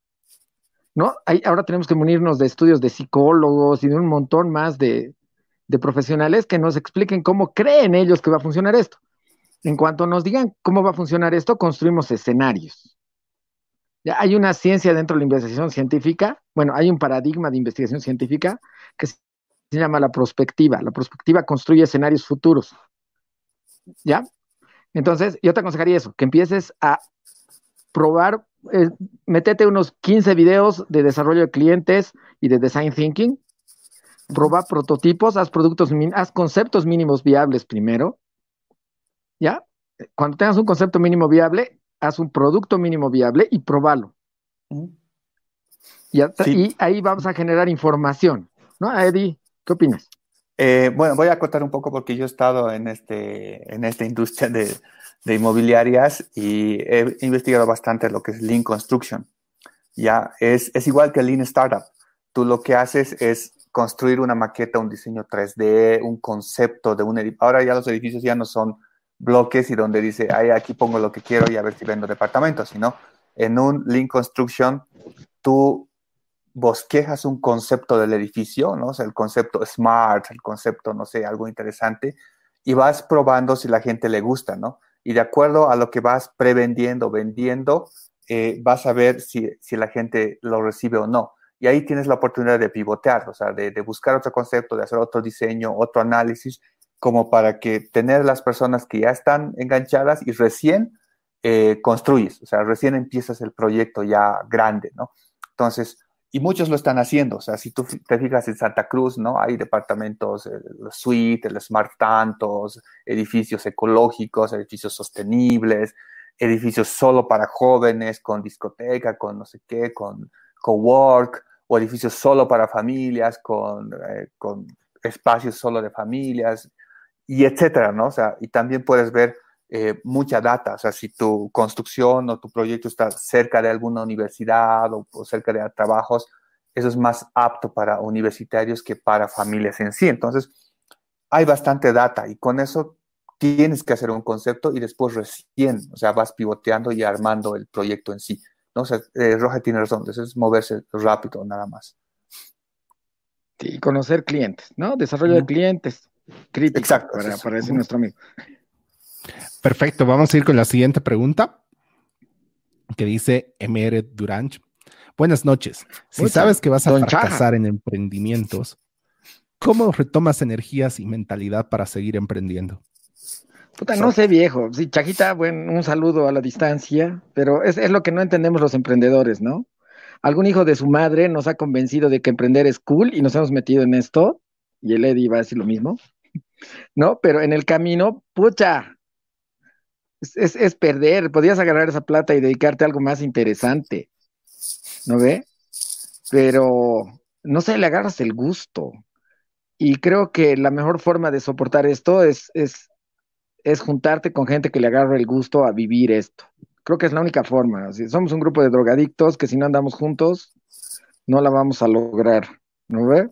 [SPEAKER 3] ¿No? ahora tenemos que unirnos de estudios de psicólogos y de un montón más de profesionales que nos expliquen cómo creen ellos que va a funcionar esto. En cuanto nos digan cómo va a funcionar esto, construimos escenarios. Hay una ciencia dentro de la investigación científica, bueno, hay un paradigma de investigación científica que se llama la prospectiva. La prospectiva construye escenarios futuros. ¿Ya? Entonces, yo te aconsejaría eso, que empieces a probar, eh, metete unos 15 videos de desarrollo de clientes y de design thinking, Proba prototipos, haz productos, haz conceptos mínimos viables primero. ¿Ya? Cuando tengas un concepto mínimo viable, haz un producto mínimo viable y probalo. Y, ahí vamos a generar información. ¿No, Eddie? ¿Qué opinas?
[SPEAKER 2] Eh, bueno, voy a contar un poco porque yo he estado en, este, en esta industria de, de inmobiliarias y he investigado bastante lo que es Lean Construction. Ya, es, es igual que Lean Startup. Tú lo que haces es construir una maqueta, un diseño 3D, un concepto de un edificio. Ahora ya los edificios ya no son bloques y donde dice, ay, aquí pongo lo que quiero y a ver si vendo departamentos, sino en un Lean Construction tú bosquejas un concepto del edificio, ¿no? O el concepto smart, el concepto, no sé, algo interesante, y vas probando si la gente le gusta, ¿no? Y de acuerdo a lo que vas prevendiendo, vendiendo, eh, vas a ver si, si la gente lo recibe o no. y ahí tienes la oportunidad de pivotear, o sea, de, buscar otro concepto, de hacer otro diseño, otro análisis, como para que tener las personas que ya están enganchadas y recién eh, construyes, o sea, recién empiezas el proyecto ya grande, ¿no? Entonces, y muchos lo están haciendo, o sea, si tú te fijas en Santa Cruz, ¿no? Hay departamentos, el suite, el smart tantos, edificios ecológicos, edificios sostenibles, edificios solo para jóvenes, con discoteca, con no sé qué, con cowork, o edificios solo para familias, con, eh, con espacios solo de familias, y etcétera, ¿no? O sea, y también puedes ver eh, mucha data, o sea, si tu construcción o tu proyecto está cerca de alguna universidad o, cerca de trabajos, eso es más apto para universitarios que para familias en sí. Entonces, hay bastante data y con eso tienes que hacer un concepto y después recién, o sea, vas pivoteando y armando el proyecto en sí. ¿no? O sea, eh, Roja tiene razón, eso es moverse rápido nada más.
[SPEAKER 3] Sí, conocer clientes, ¿no? Desarrollo de clientes críticos Exacto, para, para ese nuestro amigo.
[SPEAKER 1] Perfecto, vamos a ir con la siguiente pregunta que dice MR Duranch. Buenas noches. Si sabes que vas a fracasar en emprendimientos, ¿cómo retomas energías y mentalidad para seguir emprendiendo?
[SPEAKER 3] Puta, no sé, viejo. Sí, Chajita, bueno, un saludo a la distancia, pero es, es, lo que no entendemos los emprendedores, ¿no? Algún hijo de su madre nos ha convencido de que emprender es cool y nos hemos metido en esto, y el Eddie va a decir lo mismo, ¿no? Pero en el camino, pucha, es, perder, podías agarrar esa plata y dedicarte a algo más interesante, ¿no ve? Pero no sé, le agarras el gusto. Y creo que la mejor forma de soportar esto es, es, es juntarte con gente que le agarre el gusto a vivir esto. Creo que es la única forma. Si somos un grupo de drogadictos que si no andamos juntos, no la vamos a lograr, ¿no ve?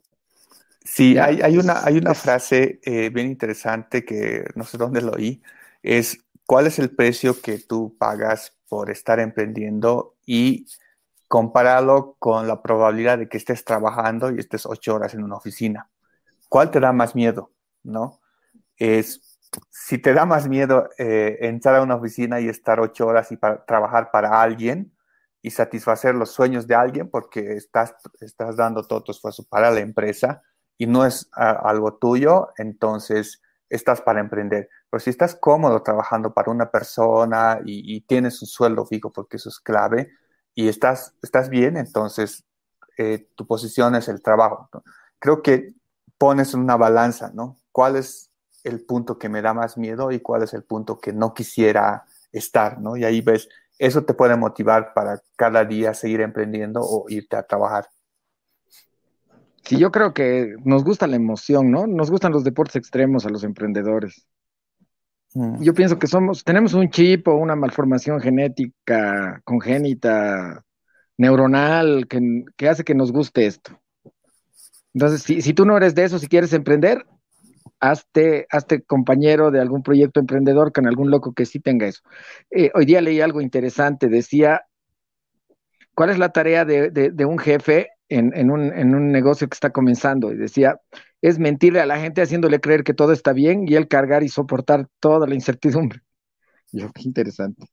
[SPEAKER 2] Sí, hay, hay, una, hay una frase eh, bien interesante que no sé dónde lo oí. Es cuál es el precio que tú pagas por estar emprendiendo y compararlo con la probabilidad de que estés trabajando y estés ocho horas en una oficina. ¿Cuál te da más miedo? ¿No? Es, si te da más miedo eh, entrar a una oficina y estar ocho horas y trabajar para alguien y satisfacer los sueños de alguien porque estás, estás dando todo tu esfuerzo para la empresa y no es algo tuyo, entonces estás para emprender. Pero si estás cómodo trabajando para una persona y, tienes un sueldo fijo, porque eso es clave, y estás, estás bien, entonces eh, tu posición es el trabajo. Creo que pones una balanza, ¿no? ¿Cuál es el punto que me da más miedo y cuál es el punto que no quisiera estar, ¿no? Y ahí ves, eso te puede motivar para cada día seguir emprendiendo o irte a trabajar.
[SPEAKER 3] Sí, yo creo que nos gusta la emoción, ¿no? Nos gustan los deportes extremos a los emprendedores. Mm. Yo pienso que somos, tenemos un chip o una malformación genética, congénita, neuronal, que, hace que nos guste esto. Entonces, si, tú no eres de eso, si quieres emprender, hazte, hazte compañero de algún proyecto emprendedor con algún loco que sí tenga eso. Eh, hoy día leí algo interesante, decía, ¿cuál es la tarea de un jefe en, un, negocio que está comenzando y decía, es mentirle a la gente haciéndole creer que todo está bien y él cargar y soportar toda la incertidumbre. Yo, qué interesante.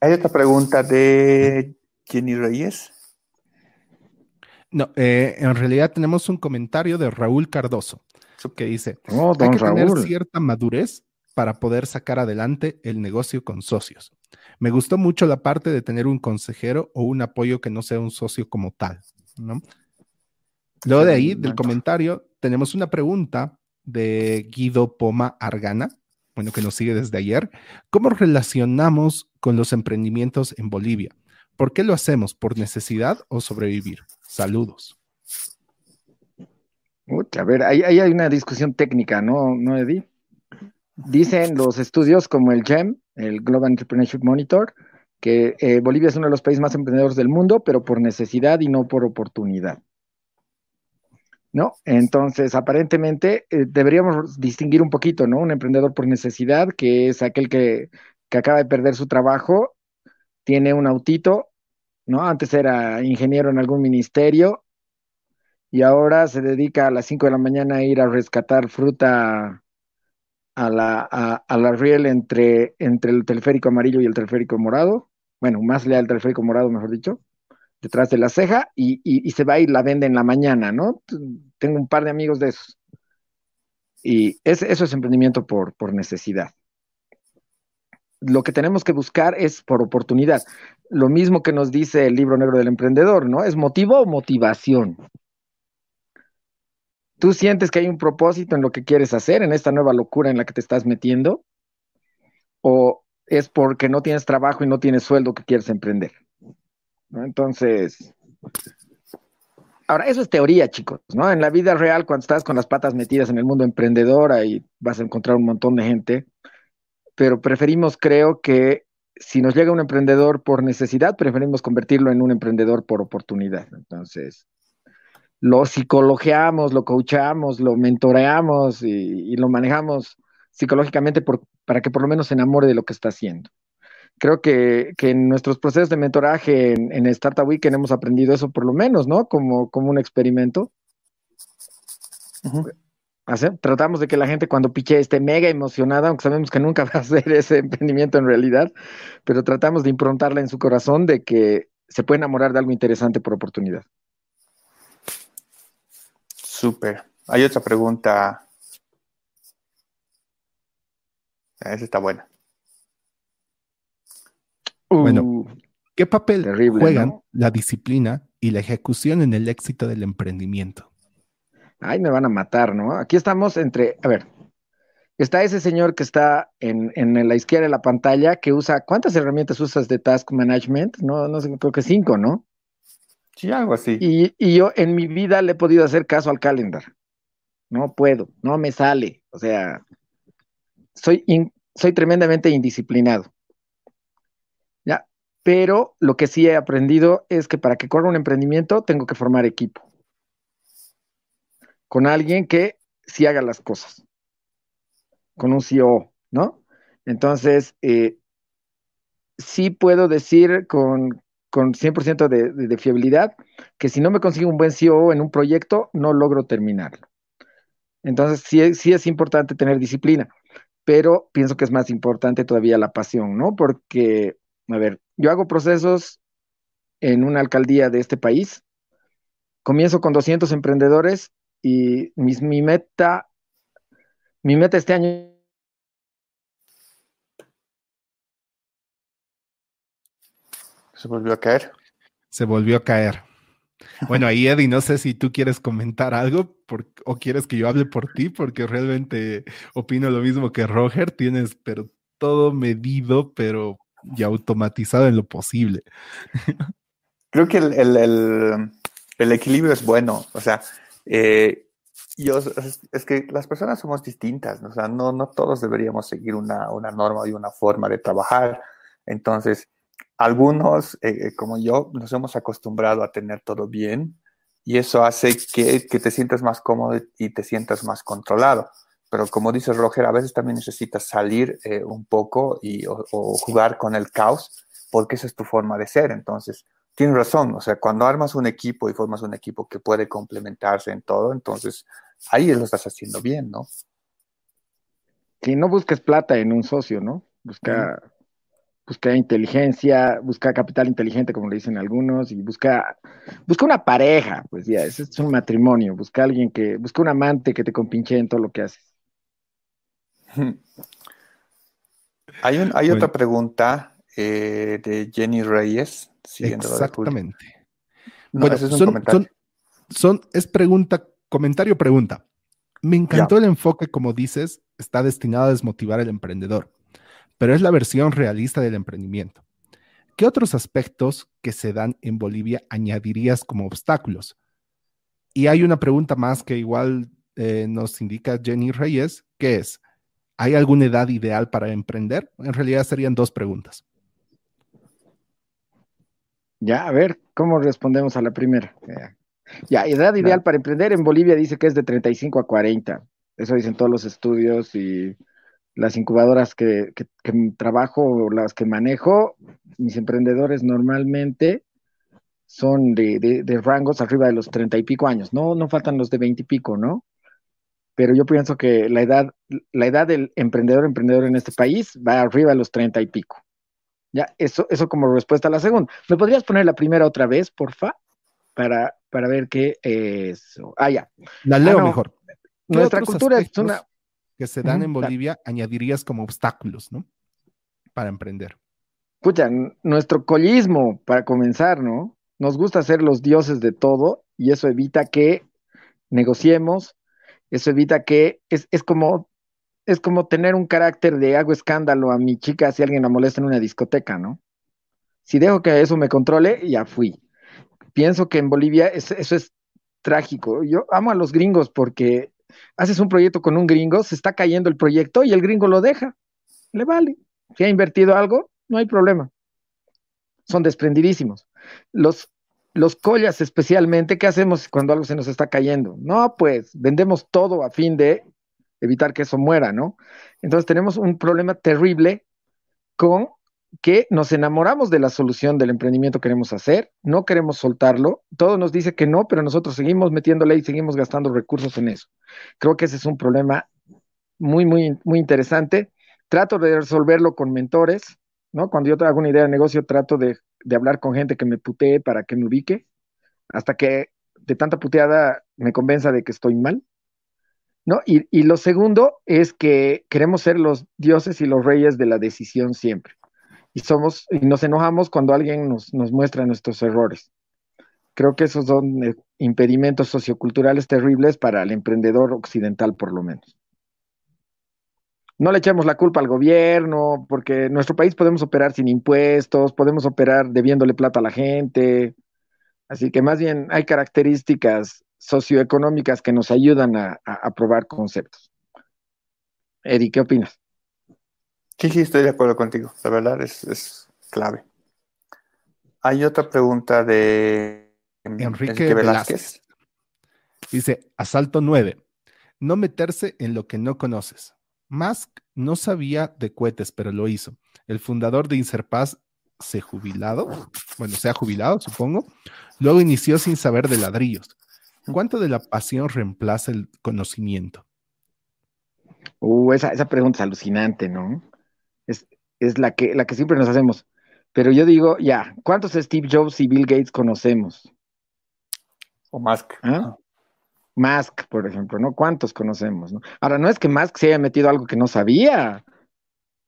[SPEAKER 2] Hay otra pregunta de Jenny Reyes.
[SPEAKER 1] No, eh, en realidad tenemos un comentario de Raúl Cardoso que dice, oh, hay que tener cierta madurez para poder sacar adelante el negocio con socios. Me gustó mucho la parte de tener un consejero o un apoyo que no sea un socio como tal, ¿no? Luego de ahí, del comentario, tenemos una pregunta de Guido Poma Argana, bueno, que nos sigue desde ayer. ¿Cómo relacionamos con los emprendimientos en Bolivia? ¿Por qué lo hacemos? ¿Por necesidad o sobrevivir? Saludos.
[SPEAKER 3] a ver, ahí, hay una discusión técnica, ¿no, ¿no Eddie? Dicen los estudios como el GEM, el Global Entrepreneurship Monitor, que eh, Bolivia es uno de los países más emprendedores del mundo, pero por necesidad y no por oportunidad. ¿No? Entonces, aparentemente eh, deberíamos distinguir un poquito, ¿no? Un emprendedor por necesidad, que es aquel que, que acaba de perder su trabajo, tiene un autito, ¿no? Antes era ingeniero en algún ministerio y ahora se dedica a las 5 de la mañana a ir a rescatar fruta a la, a, la riel entre, entre el teleférico amarillo y el teleférico morado, bueno, más leal al teleférico morado, mejor dicho, detrás de la ceja y, se va y la vende en la mañana, ¿no? Tengo un par de amigos de esos. Y eso es emprendimiento por, por necesidad. Lo que tenemos que buscar es por oportunidad. Lo mismo que nos dice el libro negro del emprendedor, ¿no? ¿Es motivo o motivación? ¿Tú sientes que hay un propósito en lo que quieres hacer, en esta nueva locura en la que te estás metiendo? ¿O es porque no tienes trabajo y no tienes sueldo que quieres emprender? Entonces, ahora, eso es teoría, chicos, ¿no? En la vida real, cuando estás con las patas metidas en el mundo emprendedor, ahí vas a encontrar un montón de gente, pero preferimos, creo que si nos llega un emprendedor por necesidad, preferimos convertirlo en un emprendedor por oportunidad. Entonces, lo psicologiamos, lo coachamos, lo mentoreamos y, lo manejamos psicológicamente para que por lo menos se enamore de lo que está haciendo creo que, en nuestros procesos de mentoraje en, Startup Weekend hemos aprendido eso por lo menos, ¿no? Como, como un experimento. Tratamos de que la gente cuando piche esté mega emocionada, aunque sabemos que nunca va a hacer ese emprendimiento en realidad, pero tratamos de improntarla en su corazón de que se puede enamorar de algo interesante por oportunidad.
[SPEAKER 2] Súper. Hay otra pregunta. Esa está buena.
[SPEAKER 1] Bueno, uh, ¿qué papel juegan la disciplina y la ejecución en el éxito del emprendimiento?
[SPEAKER 3] Ay, me van a matar, ¿no? Aquí estamos entre, a ver, está ese señor que está en, la izquierda de la pantalla que usa, ¿cuántas herramientas usas de task management? No, no sé, creo que cinco, ¿no?
[SPEAKER 2] Sí, algo así.
[SPEAKER 3] Y, y yo en mi vida le he podido hacer caso al calendar. No puedo, no me sale. O sea, soy, soy tremendamente indisciplinado pero lo que sí he aprendido es que para que corra un emprendimiento tengo que formar equipo con alguien que sí haga las cosas, con un CEO, ¿no? Entonces, eh, sí puedo decir con, con 100% de, fiabilidad que si no me consigo un buen CEO en un proyecto, no logro terminarlo. Entonces, sí, sí es importante tener disciplina, pero pienso que es más importante todavía la pasión, ¿no? Porque a ver, yo hago procesos en una alcaldía de este país. Comienzo con 200 emprendedores y mi meta, mi meta este año
[SPEAKER 2] Se volvió a caer.
[SPEAKER 1] Se volvió a caer. Bueno, ahí Eddie, no sé si tú quieres comentar algo o quieres que yo hable por ti, porque realmente opino lo mismo que Roger. Tienes, pero todo medido, pero y automatizado en lo posible.
[SPEAKER 2] Creo que el, equilibrio es bueno. O sea, eh, yo, es, que las personas somos distintas. O sea, no, no todos deberíamos seguir una, norma y una forma de trabajar. Entonces, algunos, eh, eh, como yo, nos hemos acostumbrado a tener todo bien y eso hace que, que te sientas más cómodo y te sientas más controlado pero como dice Roger, a veces también necesitas salir eh, un poco y, o, jugar con el caos, porque esa es tu forma de ser. Entonces, tienes razón, o sea, cuando armas un equipo y formas un equipo que puede complementarse en todo, entonces ahí lo estás haciendo bien, ¿no?
[SPEAKER 3] Que no busques plata en un socio, ¿no? Busca, busca inteligencia, busca capital inteligente, como le dicen algunos, y busca, busca una pareja, pues ya, ese es un matrimonio, busca alguien que, busca un amante que te compinche en todo lo que haces.
[SPEAKER 2] Hay, hay otra pregunta eh, de Jenny Reyes.
[SPEAKER 1] Exactamente. bueno, es, son, son, es pregunta, comentario, pregunta. Me encantó el enfoque, como dices, está destinado a desmotivar al emprendedor, pero es la versión realista del emprendimiento. ¿Qué otros aspectos que se dan en Bolivia añadirías como obstáculos? Y hay una pregunta más que igual eh, nos indica Jenny Reyes, que es, ¿Hay alguna edad ideal para emprender? En realidad serían dos preguntas.
[SPEAKER 3] Ya, a ver, ¿cómo respondemos a la primera? Ya, edad ideal para emprender en Bolivia dice que es de 35 a 40. Eso dicen todos los estudios y las incubadoras que, trabajo o las que manejo, mis emprendedores normalmente son de, de, rangos arriba de los 30 y pico años. No, no faltan los de 20 y pico, ¿no? pero yo pienso que la edad, la edad del emprendedor emprendedor en este país va arriba de los treinta y pico. Ya, eso, eso como respuesta a la segunda. ¿Me podrías poner la primera otra vez, porfa? Para, para ver qué es. Ah, ya.
[SPEAKER 1] La leo ah, mejor.
[SPEAKER 3] Nuestra cultura es una.
[SPEAKER 1] Que se dan en Bolivia, añadirías como obstáculos, ¿no? Para emprender.
[SPEAKER 3] Escucha, nuestro collismo, para comenzar, ¿no? Nos gusta ser los dioses de todo y eso evita que negociemos, eso evita que es, es como es como tener un carácter de hago escándalo a mi chica si alguien la molesta en una discoteca, ¿no? Si dejo que eso me controle, ya fui. Pienso que en Bolivia eso es trágico. Yo amo a los gringos porque haces un proyecto con un gringo, se está cayendo el proyecto y el gringo lo deja. Le vale. Si ha invertido algo, no hay problema. Son desprendidísimos. Los, los collas especialmente, ¿qué hacemos cuando algo se nos está cayendo? No, pues vendemos todo a fin de evitar que eso muera, ¿no? Entonces tenemos un problema terrible con que nos enamoramos de la solución del emprendimiento que queremos hacer, no queremos soltarlo, todo nos dice que no, pero nosotros seguimos metiéndole y seguimos gastando recursos en eso. Creo que ese es un problema muy, muy, muy interesante. Trato de resolverlo con mentores, ¿no? Cuando yo hago una idea de negocio, trato de, de hablar con gente que me putee para que me ubique, hasta que de tanta puteada me convenza de que estoy mal. ¿no? Y, y, lo segundo es que queremos ser los dioses y los reyes de la decisión siempre. Y somos, y nos enojamos cuando alguien nos, nos muestra nuestros errores. Creo que esos son eh, impedimentos socioculturales terribles para el emprendedor occidental, por lo menos. No le echemos la culpa al gobierno, porque en nuestro país podemos operar sin impuestos, podemos operar debiéndole plata a la gente. Así que más bien hay características socioeconómicas que nos ayudan a, probar conceptos. Eddie, ¿qué opinas?
[SPEAKER 2] Sí, sí, estoy de acuerdo contigo. La verdad es, clave. Hay otra pregunta de
[SPEAKER 1] Enrique, Velázquez. Dice, asalto 9. No meterse en lo que no conoces. Musk no sabía de cohetes, pero lo hizo. El fundador de Inserpaz se jubilado, bueno, se ha jubilado, supongo. Luego inició sin saber de ladrillos. ¿Cuánto de la pasión reemplaza el conocimiento?
[SPEAKER 3] Uh, esa, esa pregunta es alucinante, ¿no? Es, es la, que, la que siempre nos hacemos. Pero yo digo, ya, ¿cuántos Steve Jobs y Bill Gates conocemos?
[SPEAKER 2] O Musk.
[SPEAKER 3] ¿Ah? Musk, por ejemplo, ¿no? ¿Cuántos conocemos? ¿no? Ahora, no es que Musk se haya metido algo que no sabía.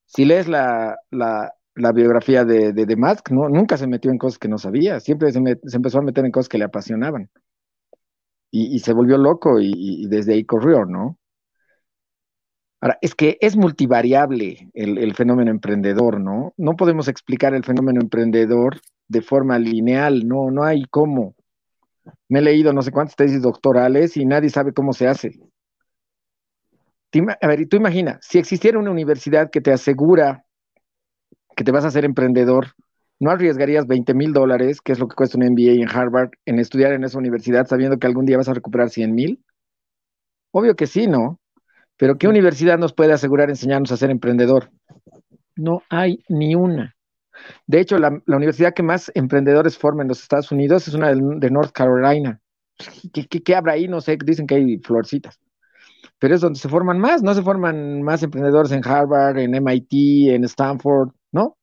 [SPEAKER 3] Si lees la, la, la biografía de, de, Musk, ¿no? nunca se metió en cosas que no sabía, siempre se, se empezó a meter en cosas que le apasionaban y, se volvió loco y, desde ahí corrió, ¿no? Ahora, es que es multivariable el, fenómeno emprendedor, ¿no? No podemos explicar el fenómeno emprendedor de forma lineal, no, no hay cómo. Me he leído no sé cuántas tesis doctorales y nadie sabe cómo se hace. A ver, y tú imagina, si existiera una universidad que te asegura que te vas a ser emprendedor, ¿no arriesgarías 20 mil dólares, que es lo que cuesta un MBA en Harvard, en estudiar en esa universidad sabiendo que algún día vas a recuperar 100 mil? Obvio que sí, ¿no? Pero ¿qué universidad nos puede asegurar enseñarnos a ser emprendedor? No hay ni una. De hecho, la, universidad que más emprendedores forma en los Estados Unidos es una de, North Carolina. ¿Qué, ¿Qué, habrá ahí? No sé, dicen que hay florcitas. Pero es donde se forman más, no se forman más emprendedores en Harvard, en MIT, en Stanford, ¿no?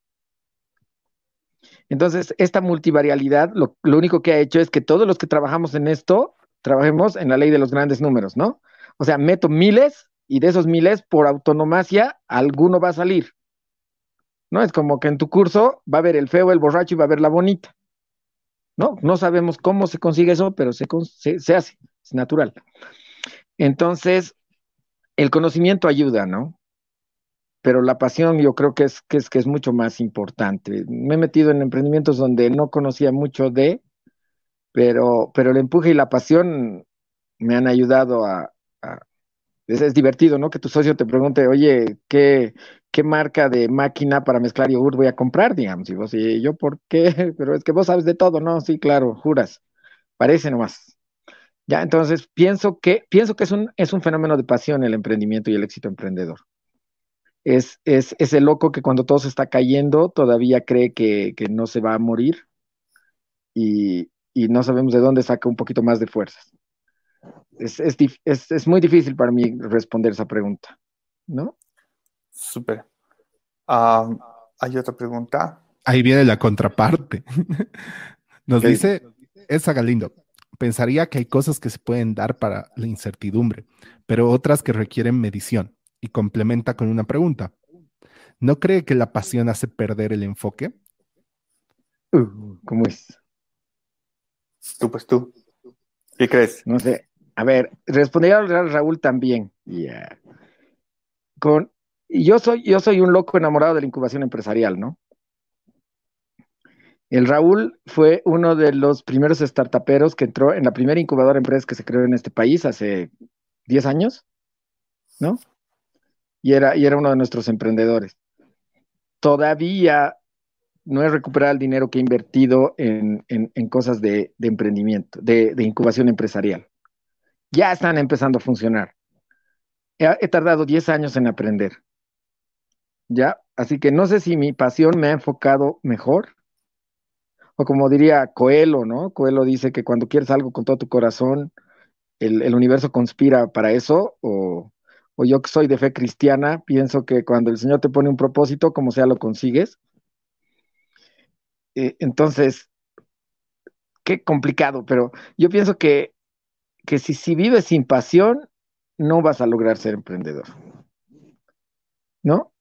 [SPEAKER 3] Entonces, esta multivarialidad lo, único que ha hecho es que todos los que trabajamos en esto, trabajemos en la ley de los grandes números, ¿no? O sea, meto miles y de esos miles, por autonomacia, alguno va a salir. ¿No? Es como que en tu curso va a haber el feo, el borracho y va a haber la bonita. ¿No? No sabemos cómo se consigue eso, pero se, se hace, es natural. Entonces, el conocimiento ayuda, ¿no? pero la pasión yo creo que es, que es, que es mucho más importante. Me he metido en emprendimientos donde no conocía mucho de, pero, pero el empuje y la pasión me han ayudado a... es, divertido, ¿no? Que tu socio te pregunte, oye, ¿qué, qué marca de máquina para mezclar yogur voy a comprar? Digamos, y vos, y yo, ¿por qué? Pero es que vos sabes de todo, ¿no? Sí, claro, juras. Parece nomás. Ya, entonces pienso que, pienso que es un, es un fenómeno de pasión el emprendimiento y el éxito emprendedor es, es ese loco que cuando todo se está cayendo todavía cree que, no se va a morir y, no sabemos de dónde saca un poquito más de fuerzas. Es, es, muy difícil para mí responder esa pregunta, ¿no?
[SPEAKER 2] Súper. hay otra pregunta
[SPEAKER 1] Ahí viene la contraparte. Nos dice esa Galindo. Pensaría que hay cosas que se pueden dar para la incertidumbre, pero otras que requieren medición. Y complementa con una pregunta. ¿No cree que la pasión hace perder el enfoque?
[SPEAKER 3] Uh, ¿Cómo es?
[SPEAKER 2] Tú, pues tú. ¿Qué crees?
[SPEAKER 3] No sé. A ver, respondería Raúl también. Con, yo soy, yo soy un loco enamorado de la incubación empresarial, ¿no? El Raúl fue uno de los primeros startuperos que entró en la primera incubadora de empresas que se creó en este país hace 10 años, ¿no? Y era, y era uno de nuestros emprendedores. Todavía no he recuperado el dinero que he invertido en, cosas de, emprendimiento, de, incubación empresarial. Ya están empezando a funcionar. He, tardado 10 años en aprender. ¿Ya? Así que no sé si mi pasión me ha enfocado mejor o como diría Coelho, ¿no? Coelho dice que cuando quieres algo con todo tu corazón, el, universo conspira para eso, o, yo que soy de fe cristiana, pienso que cuando el Señor te pone un propósito, como sea, lo consigues. Eh, entonces, qué complicado, pero yo pienso que, que si, si vives sin pasión, no vas a lograr ser emprendedor. ¿No?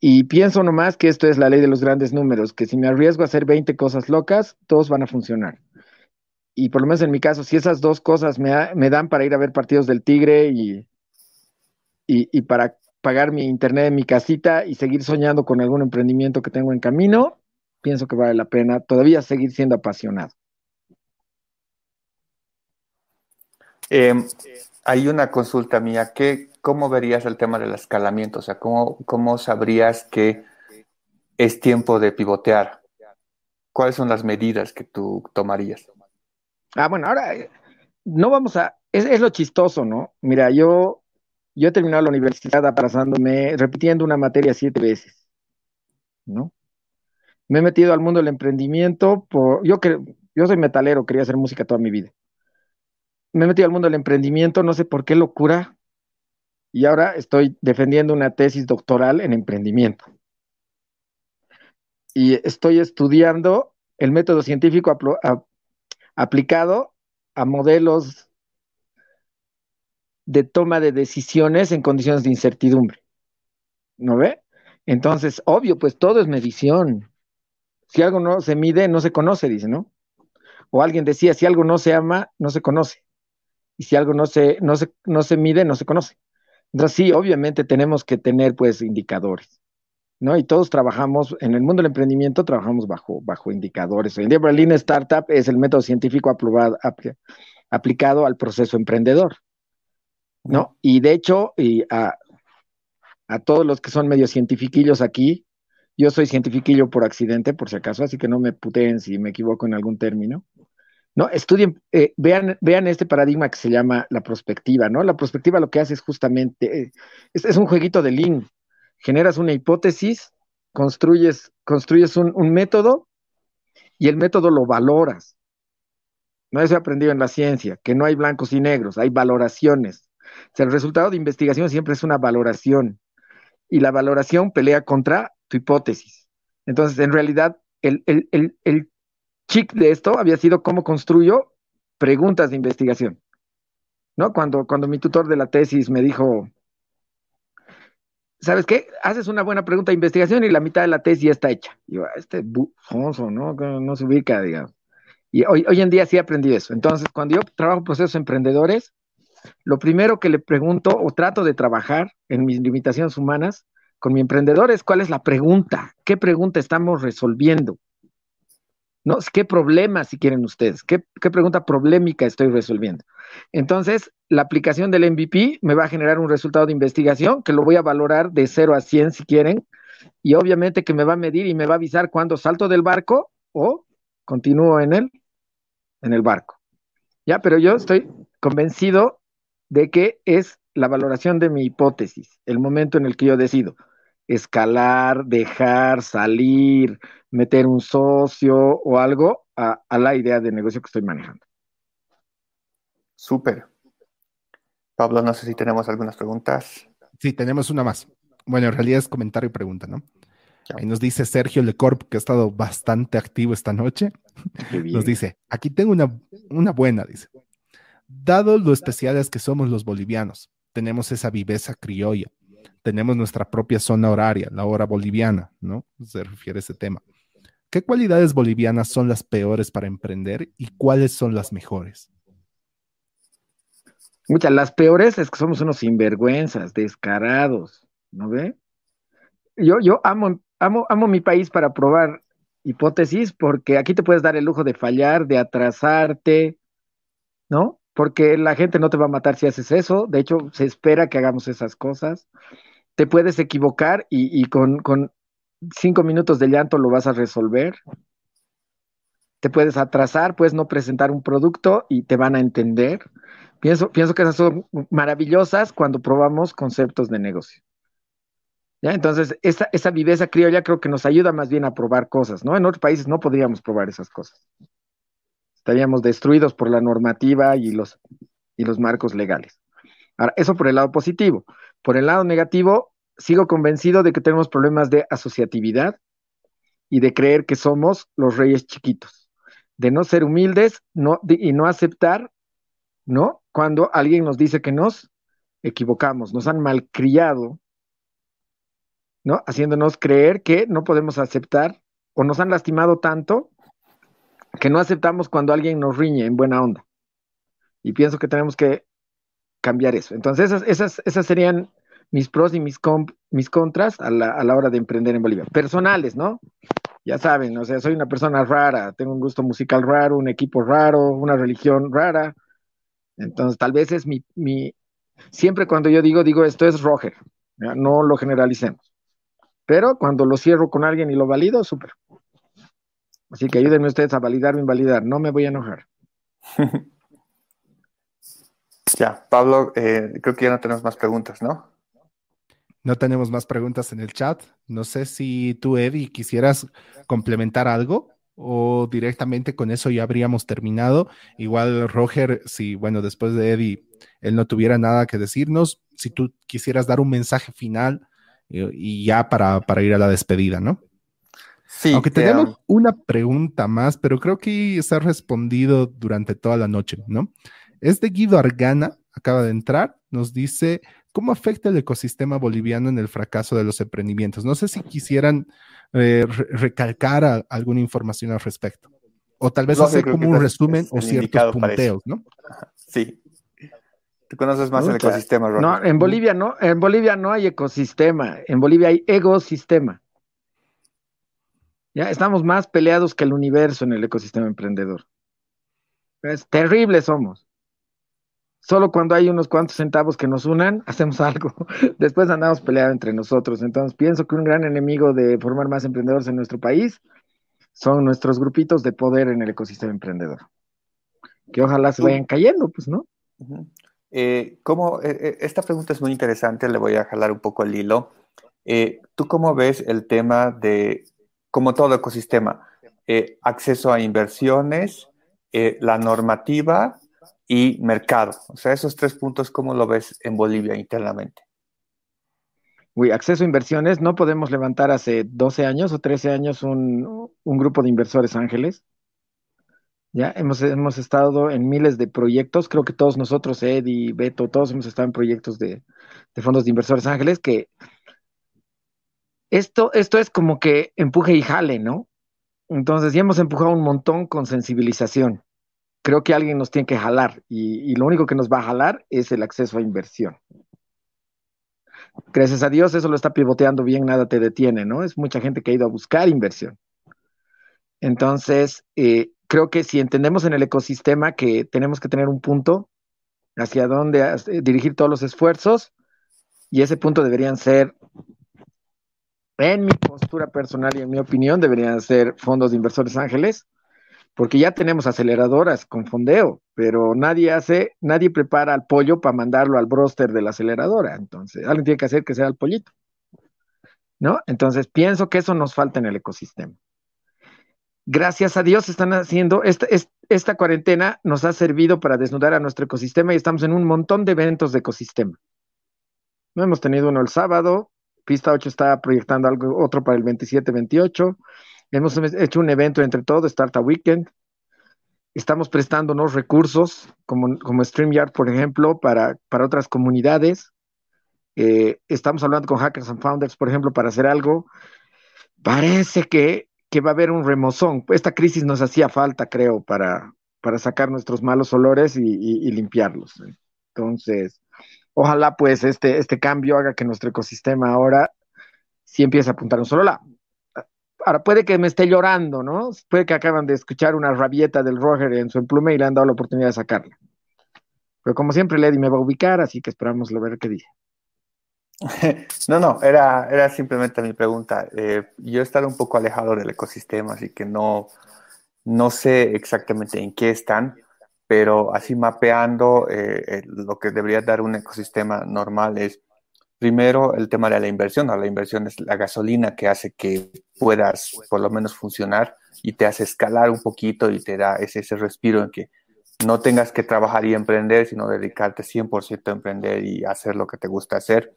[SPEAKER 3] Y pienso nomás que esto es la ley de los grandes números, que si me arriesgo a hacer 20 cosas locas, todos van a funcionar. Y por lo menos en mi caso, si esas dos cosas me, dan para ir a ver partidos del Tigre y, y, para pagar mi internet en mi casita y seguir soñando con algún emprendimiento que tengo en camino, pienso que vale la pena todavía seguir siendo apasionado.
[SPEAKER 2] Em, hay una consulta mía. ¿Qué, ¿cómo verías el tema del escalamiento? O sea, ¿cómo, cómo sabrías que es tiempo de pivotear? ¿Cuáles son las medidas que tú tomarías?
[SPEAKER 3] Ah, bueno, ahora eh, no vamos a, es, lo chistoso, ¿no? Mira, yo, yo he terminado la universidad aplazándome, repitiendo una materia siete veces, ¿no? Me he metido al mundo del emprendimiento por, yo que, yo soy metalero, quería hacer música toda mi vida. Me he metido al mundo del emprendimiento, no sé por qué locura, y ahora estoy defendiendo una tesis doctoral en emprendimiento. Y estoy estudiando el método científico aplicado a modelos de toma de decisiones en condiciones de incertidumbre. ¿No ve? Entonces, obvio, pues todo es medición. Si algo no se mide, no se conoce, dice, ¿no? O alguien decía, si algo no se ama, no se conoce. Y si algo no se, no se, no se mide, no se conoce. Entonces, sí, obviamente tenemos que tener pues indicadores, ¿no? Y todos trabajamos, en el mundo del emprendimiento trabajamos bajo, bajo indicadores. Hoy en día Berlin Startup es el método científico aprobado, aplicado al proceso emprendedor, ¿no? Y de hecho, y a, a todos los que son medio cientifiquillos aquí, yo soy cientifiquillo por accidente, por si acaso, así que no me puteen si me equivoco en algún término. ¿No? Estudien, eh, vean, vean este paradigma que se llama la prospectiva, ¿no? La prospectiva lo que hace es justamente, eh, es, un jueguito de link. Generas una hipótesis, construyes, construyes un, método y el método lo valoras. No eso he aprendido en la ciencia, que no hay blancos y negros, hay valoraciones. O sea, el resultado de investigación siempre es una valoración y la valoración pelea contra tu hipótesis. Entonces, en realidad, el, el, el chic de esto había sido cómo construyo preguntas de investigación. ¿No? Cuando, cuando mi tutor de la tesis me dijo, ¿sabes qué? Haces una buena pregunta de investigación y la mitad de la tesis ya está hecha. Y yo, ah, este bufonso, ¿no? No se ubica, digamos. Y hoy, hoy en día sí aprendí eso. Entonces, cuando yo trabajo procesos emprendedores, lo primero que le pregunto o trato de trabajar en mis limitaciones humanas con mi emprendedor es cuál es la pregunta, qué pregunta estamos resolviendo. ¿No? ¿Qué problema, si quieren ustedes? ¿Qué, pregunta problemática estoy resolviendo? Entonces, la aplicación del MVP me va a generar un resultado de investigación que lo voy a valorar de 0 a 100 si quieren, y obviamente que me va a medir y me va a avisar cuando salto del barco o continúo en en el barco. Ya, pero yo estoy convencido de que es la valoración de mi hipótesis, el momento en el que yo decido escalar, dejar, salir, meter un socio o algo a, la idea de negocio que estoy manejando.
[SPEAKER 2] Súper. Pablo, no sé si tenemos algunas preguntas.
[SPEAKER 1] Sí, tenemos una más. Bueno, en realidad es comentario y pregunta, ¿no? Ahí nos dice Sergio Lecorp, que ha estado bastante activo esta noche. Nos dice, aquí tengo una, una buena, dice. Dado lo especiales que somos los bolivianos, tenemos esa viveza criolla, tenemos nuestra propia zona horaria, la hora boliviana, ¿no? Se refiere a ese tema. ¿Qué cualidades bolivianas son las peores para emprender y cuáles son las mejores?
[SPEAKER 3] Muchas, las peores es que somos unos sinvergüenzas, descarados, ¿no ve? Yo, yo amo, amo, amo mi país para probar hipótesis porque aquí te puedes dar el lujo de fallar, de atrasarte, ¿no? Porque la gente no te va a matar si haces eso, de hecho se espera que hagamos esas cosas. Te puedes equivocar y, con, cinco minutos de llanto lo vas a resolver. Te puedes atrasar, puedes no presentar un producto y te van a entender. Pienso, que esas son maravillosas cuando probamos conceptos de negocio. Entonces, esa, esa viveza criolla creo que nos ayuda más bien a probar cosas, ¿no? En otros países no podríamos probar esas cosas. Estaríamos destruidos por la normativa y los, y los marcos legales. Ahora, eso por el lado positivo. Por el lado negativo, sigo convencido de que tenemos problemas de asociatividad y de creer que somos los reyes chiquitos, de no ser humildes no, y no aceptar, ¿no? Cuando alguien nos dice que nos equivocamos, nos han malcriado ¿no? Haciéndonos creer que no podemos aceptar o nos han lastimado tanto que no aceptamos cuando alguien nos riñe en buena onda. Y pienso que tenemos que cambiar eso. Entonces, esas, esas, esas serían mis pros y mis, mis contras a la, a la, hora de emprender en Bolivia. Personales, ¿no? Ya saben, o sea, soy una persona rara, tengo un gusto musical raro, un equipo raro, una religión rara. Entonces, tal vez es mi, mi siempre cuando yo digo, digo, esto es Roger, no lo generalicemos. Pero cuando lo cierro con alguien y lo valido, súper. Así que ayúdenme ustedes a validar o invalidar. No me voy a enojar.
[SPEAKER 2] ya, Pablo, eh, creo que ya no tenemos más preguntas, ¿no?
[SPEAKER 1] No tenemos más preguntas en el chat. No sé si tú, Eddie, quisieras complementar algo o directamente con eso ya habríamos terminado. Igual, Roger, si, bueno, después de Eddie, él no tuviera nada que decirnos, si tú quisieras dar un mensaje final y ya para, ir a la despedida, ¿no? Sí. Aunque tenemos una pregunta más, pero creo que se ha respondido durante toda la noche, ¿no? Es de Guido Argana, acaba de entrar, nos dice, ¿cómo afecta el ecosistema boliviano en el fracaso de los emprendimientos? No sé si quisieran eh, recalcar alguna información al respecto. O tal vez hacer como un resumen o ciertos punteos, ¿no?
[SPEAKER 2] Sí, Tú conoces más el ecosistema,
[SPEAKER 3] No, en Bolivia no, en Bolivia no hay ecosistema, en Bolivia hay ecosistema. Ya estamos más peleados que el universo en el ecosistema emprendedor. Es terrible somos. Solo cuando hay unos cuantos centavos que nos unan, hacemos algo. Después andamos peleando entre nosotros. Entonces pienso que un gran enemigo de formar más emprendedores en nuestro país son nuestros grupitos de poder en el ecosistema emprendedor. Que ojalá se vayan cayendo, pues, ¿no?
[SPEAKER 2] Eh, ¿cómo, eh, eh, esta pregunta es muy interesante, le voy a jalar un poco el hilo. ¿Tú cómo ves el tema de, como todo ecosistema, acceso a inversiones, la normativa y mercado? O sea, esos tres puntos, ¿cómo lo ves en Bolivia internamente?
[SPEAKER 3] Uy, acceso a inversiones, no podemos levantar hace 12 años o 13 años un, un grupo de inversores ángeles. Ya hemos, hemos estado en miles de proyectos, creo que todos nosotros, Eddie, Beto, todos hemos estado en proyectos de, fondos de inversores ángeles, que esto, esto es como que empuje y jale, ¿no? Entonces ya hemos empujado un montón con sensibilización. Creo que alguien nos tiene que jalar y, lo único que nos va a jalar es el acceso a inversión. Gracias a Dios eso lo está pivoteando bien, nada te detiene, ¿no? Es mucha gente que ha ido a buscar inversión. Entonces, eh, creo que si entendemos en el ecosistema que tenemos que tener un punto hacia donde eh, dirigir todos los esfuerzos, y ese punto deberían ser, en mi postura personal y en mi opinión, deberían ser fondos de inversores ángeles, porque ya tenemos aceleradoras con fondeo, pero nadie hace, nadie prepara al pollo para mandarlo al broster de la aceleradora. Entonces, alguien tiene que hacer que sea el pollito. ¿No? Entonces, pienso que eso nos falta en el ecosistema gracias a Dios están haciendo, esta, esta cuarentena nos ha servido para desnudar a nuestro ecosistema y estamos en un montón de eventos de ecosistema. No hemos tenido uno el sábado, Pista 8 está proyectando algo otro para el 27-28. Hemos hecho un evento entre todos, Startup Weekend. Estamos prestándonos recursos como, como StreamYard, por ejemplo, para, para otras comunidades. Eh, estamos hablando con Hackers and Founders, por ejemplo, para hacer algo. Parece que, que va a haber un remozón. Esta crisis nos hacía falta, creo, para, para sacar nuestros malos olores y, limpiarlos. Entonces, ojalá pues este, este cambio haga que nuestro ecosistema ahora sí empiece a apuntar un solo lado. Ahora, puede que me esté llorando, ¿no? Puede que acaban de escuchar una rabieta del Roger en su emplume y le han dado la oportunidad de sacarla. Pero como siempre, Lady me va a ubicar, así que esperamos a ver qué dice.
[SPEAKER 2] No, no, era, era simplemente mi pregunta. Eh, yo he estado un poco alejado del ecosistema, así que no, no sé exactamente en qué están, pero así mapeando eh, lo que debería dar un ecosistema normal es primero el tema de la inversión. La inversión es la gasolina que hace que puedas por lo menos funcionar y te hace escalar un poquito y te da ese, ese respiro en que no tengas que trabajar y emprender, sino dedicarte 100% a emprender y hacer lo que te gusta hacer.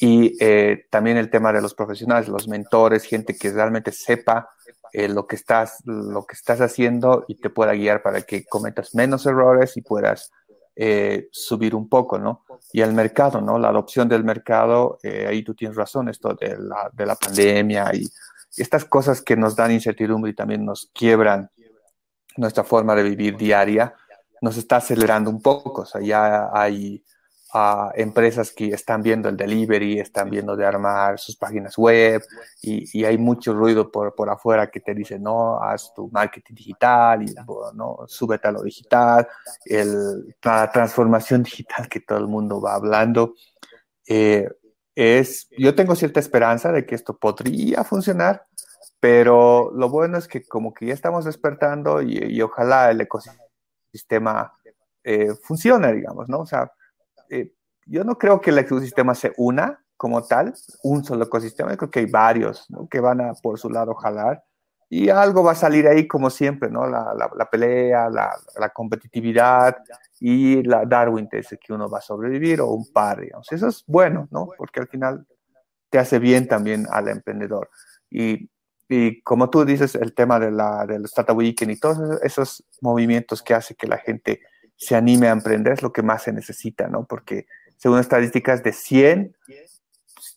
[SPEAKER 2] Y eh, también el tema de los profesionales, los mentores, gente que realmente sepa eh, lo, que estás, lo que estás haciendo y te pueda guiar para que cometas menos errores y puedas eh, subir un poco, ¿no? Y el mercado, ¿no? La adopción del mercado, ahí tú tienes razón, esto de la, de la pandemia y estas cosas que nos dan incertidumbre y también nos quiebran nuestra forma de vivir diaria, nos está acelerando un poco. O sea, ya hay a empresas que están viendo el delivery, están viendo de armar sus páginas web y, hay mucho ruido por, por, afuera que te dice, no, haz tu marketing digital y no, súbete a lo digital, el, la transformación digital que todo el mundo va hablando. Eh, es, yo tengo cierta esperanza de que esto podría funcionar, pero lo bueno es que como que ya estamos despertando y, y ojalá el ecosistema eh, funcione, digamos, ¿no? O sea, eh, yo no creo que el ecosistema se una como tal, un solo ecosistema, creo que hay varios que van a por su lado jalar y algo va a salir ahí como siempre, ¿no? La, la, pelea, la, la, competitividad y la Darwin dice que uno va a sobrevivir o un par, digamos. Eso es bueno, ¿no? Porque al final te hace bien también al emprendedor. Y, y como tú dices, el tema de la, del Startup Weekend y todos esos movimientos que hace que la gente se anime a emprender es lo que más se necesita, ¿no? Porque según estadísticas de 100,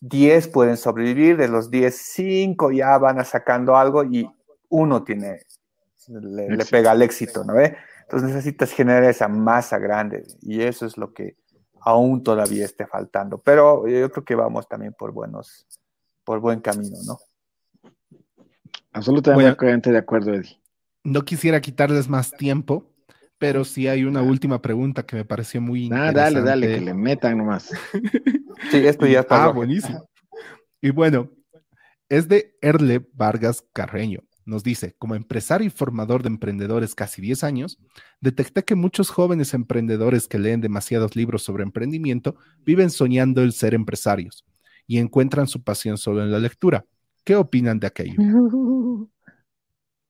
[SPEAKER 2] 10 pueden sobrevivir, de los 10, 5 ya van a sacando algo y uno tiene, le, pega al éxito, ¿no? Entonces necesitas generar esa masa grande y eso es lo que aún todavía esté faltando. Pero yo creo que vamos también por buenos, por buen camino, ¿no?
[SPEAKER 3] Absolutamente de acuerdo, Eddie.
[SPEAKER 1] No quisiera quitarles más tiempo, pero sí hay una última pregunta que me pareció muy
[SPEAKER 3] interesante. Ah, dale, dale, que le metan nomás.
[SPEAKER 2] sí, esto ya está.
[SPEAKER 1] Ah, buenísimo. Y bueno, es de Erle Vargas Carreño. Nos dice, como empresario y formador de emprendedores casi 10 años, detecté que muchos jóvenes emprendedores que leen demasiados libros sobre emprendimiento viven soñando el ser empresarios y encuentran su pasión solo en la lectura. ¿Qué opinan de aquello?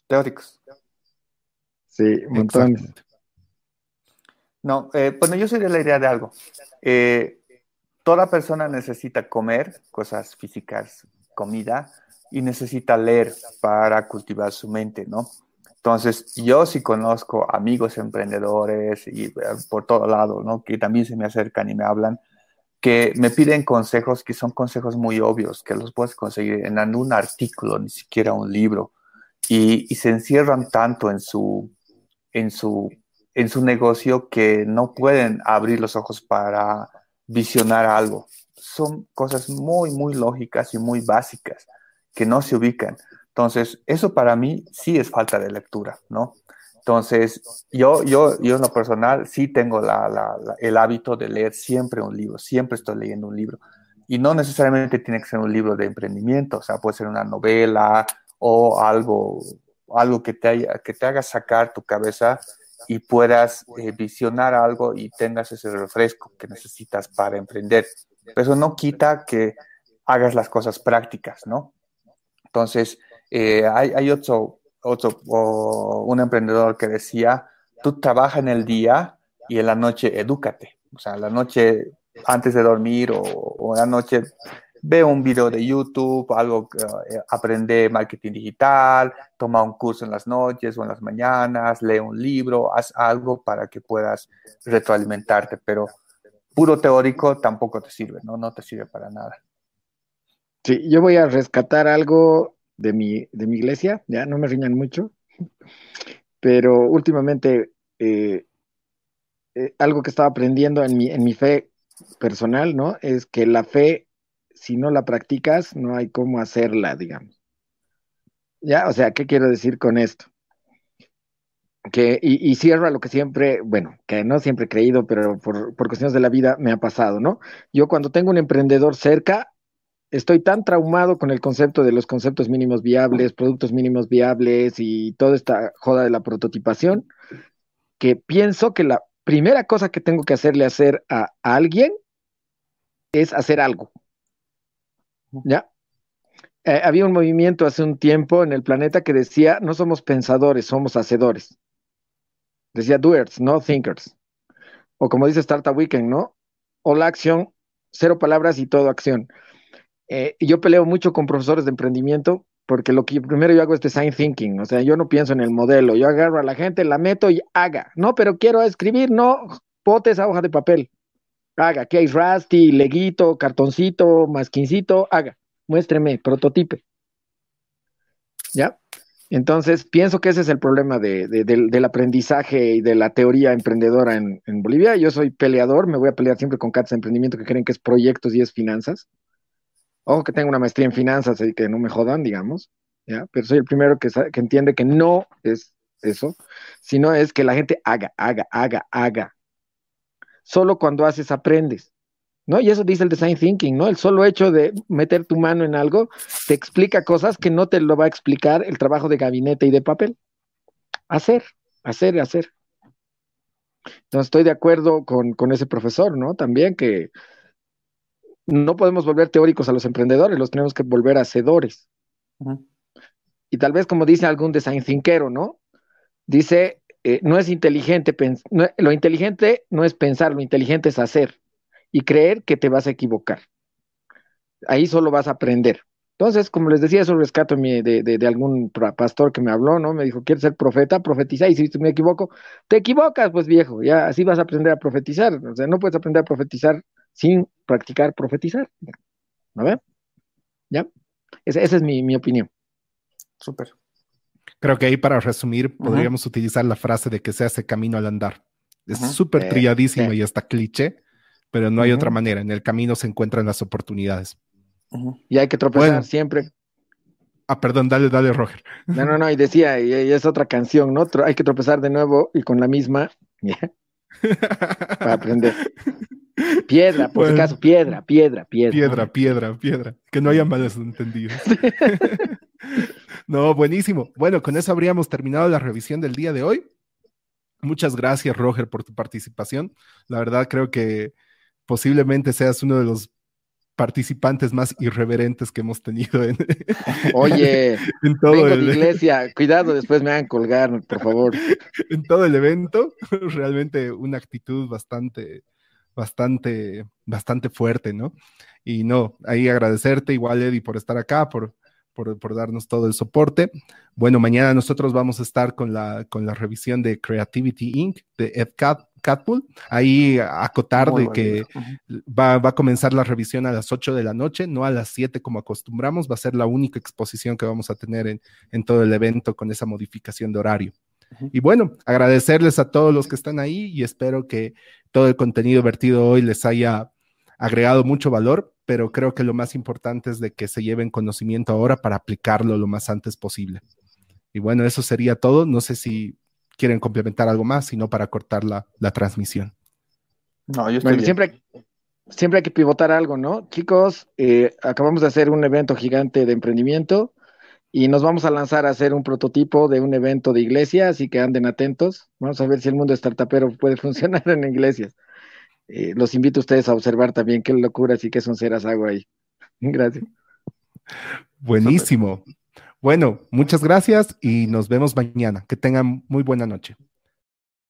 [SPEAKER 2] Teóricos.
[SPEAKER 3] Sí, un montón.
[SPEAKER 2] No, eh, bueno, yo soy de la idea de algo. Eh, toda persona necesita comer, cosas físicas, comida, y necesita leer para cultivar su mente, ¿no? Entonces, yo sí conozco amigos emprendedores y eh, por todo lado, ¿no? Que también se me acercan y me hablan, que me piden consejos que son consejos muy obvios, que los puedes conseguir en un artículo, ni siquiera un libro, y, y se encierran tanto en su, en su en su negocio que no pueden abrir los ojos para visionar algo. Son cosas muy, muy lógicas y muy básicas que no se ubican. Entonces, eso para mí sí es falta de lectura, ¿no? Entonces, yo, yo, yo en lo personal sí tengo el hábito de leer siempre un libro, siempre estoy leyendo un libro. Y no necesariamente tiene que ser un libro de emprendimiento, o sea, puede ser una novela o algo, algo que, te haya, que te haga sacar tu cabeza y puedas eh, visionar algo y tengas ese refresco que necesitas para emprender. Pero eso no quita que hagas las cosas prácticas, ¿no? Entonces, eh, hay, hay, otro, otro un emprendedor que decía, tú trabaja en el día y en la noche edúcate. O sea, la noche antes de dormir o, o la noche ve un video de YouTube, algo, eh, aprende marketing digital, toma un curso en las noches o en las mañanas, lee un libro, haz algo para que puedas retroalimentarte, pero puro teórico tampoco te sirve, ¿no? No te sirve para nada.
[SPEAKER 3] Sí, yo voy a rescatar algo de mi, de mi iglesia, ya no me riñan mucho, pero últimamente eh, eh, algo que estaba aprendiendo en mi, en mi fe personal, ¿no? Es que la fe si no la practicas, no hay cómo hacerla, digamos. Ya, o sea, ¿qué quiero decir con esto? Que, y, y cierro a lo que siempre, bueno, que no siempre he creído, pero por, por cuestiones de la vida me ha pasado, ¿no? Yo cuando tengo un emprendedor cerca, estoy tan traumado con el concepto de los conceptos mínimos viables, productos mínimos viables y toda esta joda de la prototipación, que pienso que la primera cosa que tengo que hacerle hacer a alguien es hacer algo. ¿Ya? Eh, había un movimiento hace un tiempo en el planeta que decía, no somos pensadores, somos hacedores. Decía doers, no thinkers. O como dice Startup Weekend, ¿no? All action, cero palabras y todo acción. Eh, yo peleo mucho con profesores de emprendimiento porque lo que primero yo hago es design thinking, o sea, yo no pienso en el modelo, yo agarro a la gente, la meto y haga, no, pero quiero escribir, no, pote esa hoja de papel haga, que hay Rusty, leguito, cartoncito, masquincito, haga, muéstreme, prototipe. ¿Ya? Entonces, pienso que ese es el problema del, aprendizaje y de la teoría emprendedora en, Bolivia. Yo soy peleador, me voy a pelear siempre con cats de emprendimiento que creen que es proyectos y es finanzas. Ojo que tengo una maestría en finanzas y que no me jodan, digamos, ¿ya? Pero soy el primero que, que entiende que no es eso, sino es que la gente haga, haga, haga, haga, solo cuando haces aprendes. ¿No? Y eso dice el design thinking, ¿no? El solo hecho de meter tu mano en algo te explica cosas que no te lo va a explicar el trabajo de gabinete y de papel. Hacer, hacer, hacer. Entonces estoy de acuerdo con, ese profesor, ¿no? También que no podemos volver teóricos a los emprendedores, los tenemos que volver hacedores. Y tal vez como dice algún design thinkero, ¿no? Dice, eh, no es inteligente, lo inteligente no es pensar, lo inteligente es hacer y creer que te vas a equivocar. Ahí solo vas a aprender. Entonces, como les decía, eso rescato de, de, algún pastor que me habló, ¿no? Me dijo, ¿quieres ser profeta? Profetiza, y si me equivoco, te equivocas, pues viejo, ya así vas a aprender a profetizar. O sea, no puedes aprender a profetizar sin practicar profetizar. ¿A ver? ¿Ya? Esa, es mi, mi opinión.
[SPEAKER 2] Súper.
[SPEAKER 1] Creo que ahí para resumir podríamos utilizar la frase de que se hace camino al andar. Es súper trilladísimo y hasta cliché, pero no hay otra manera. En el camino se encuentran las oportunidades.
[SPEAKER 3] Y hay que tropezar siempre.
[SPEAKER 1] Ah, perdón, dale, dale, Roger.
[SPEAKER 3] No, no, no, y decía, y, es otra canción, ¿no? Hay que tropezar de nuevo y con la misma, para aprender. Piedra, por si acaso, piedra, piedra, piedra.
[SPEAKER 1] Piedra, piedra, piedra. Que no haya malos entendidos. No, buenísimo. Bueno, con eso habríamos terminado la revisión del día de hoy. Muchas gracias, Roger, por tu participación. La verdad, creo que posiblemente seas uno de los participantes más irreverentes que hemos tenido en,
[SPEAKER 3] Oye, en todo el iglesia, cuidado, después me van a colgar, por favor.
[SPEAKER 1] En todo el evento, realmente una actitud bastante, bastante, bastante fuerte, ¿no? Y no, ahí agradecerte igual, Eddie, por estar acá, por, por, darnos todo el soporte. Bueno, mañana nosotros vamos a estar con la, con la revisión de Creativity Inc. de Ed Catpool. Ahí acotar de que va, a comenzar la revisión a las 8 de la noche, no a las 7 como acostumbramos. Va a ser la única exposición que vamos a tener en, en todo el evento con esa modificación de horario. Y bueno, agradecerles a todos los que están ahí y espero que todo el contenido vertido hoy les haya agregado mucho valor pero creo que lo más importante es de que se lleven conocimiento ahora para aplicarlo lo más antes posible. Y bueno, eso sería todo. No sé si quieren complementar algo más, sino para cortar la, transmisión.
[SPEAKER 3] No, yo estoy siempre, siempre hay que pivotar algo, ¿no? Chicos, eh, acabamos de hacer un evento gigante de emprendimiento y nos vamos a lanzar a hacer un prototipo de un evento de iglesia, así que anden atentos. Vamos a ver si el mundo startupero puede funcionar en iglesias. Eh, los invito a ustedes a observar también qué locuras y qué sonceras hago ahí. Gracias.
[SPEAKER 1] Buenísimo. Bueno, muchas gracias y nos vemos mañana. Que tengan muy buena noche.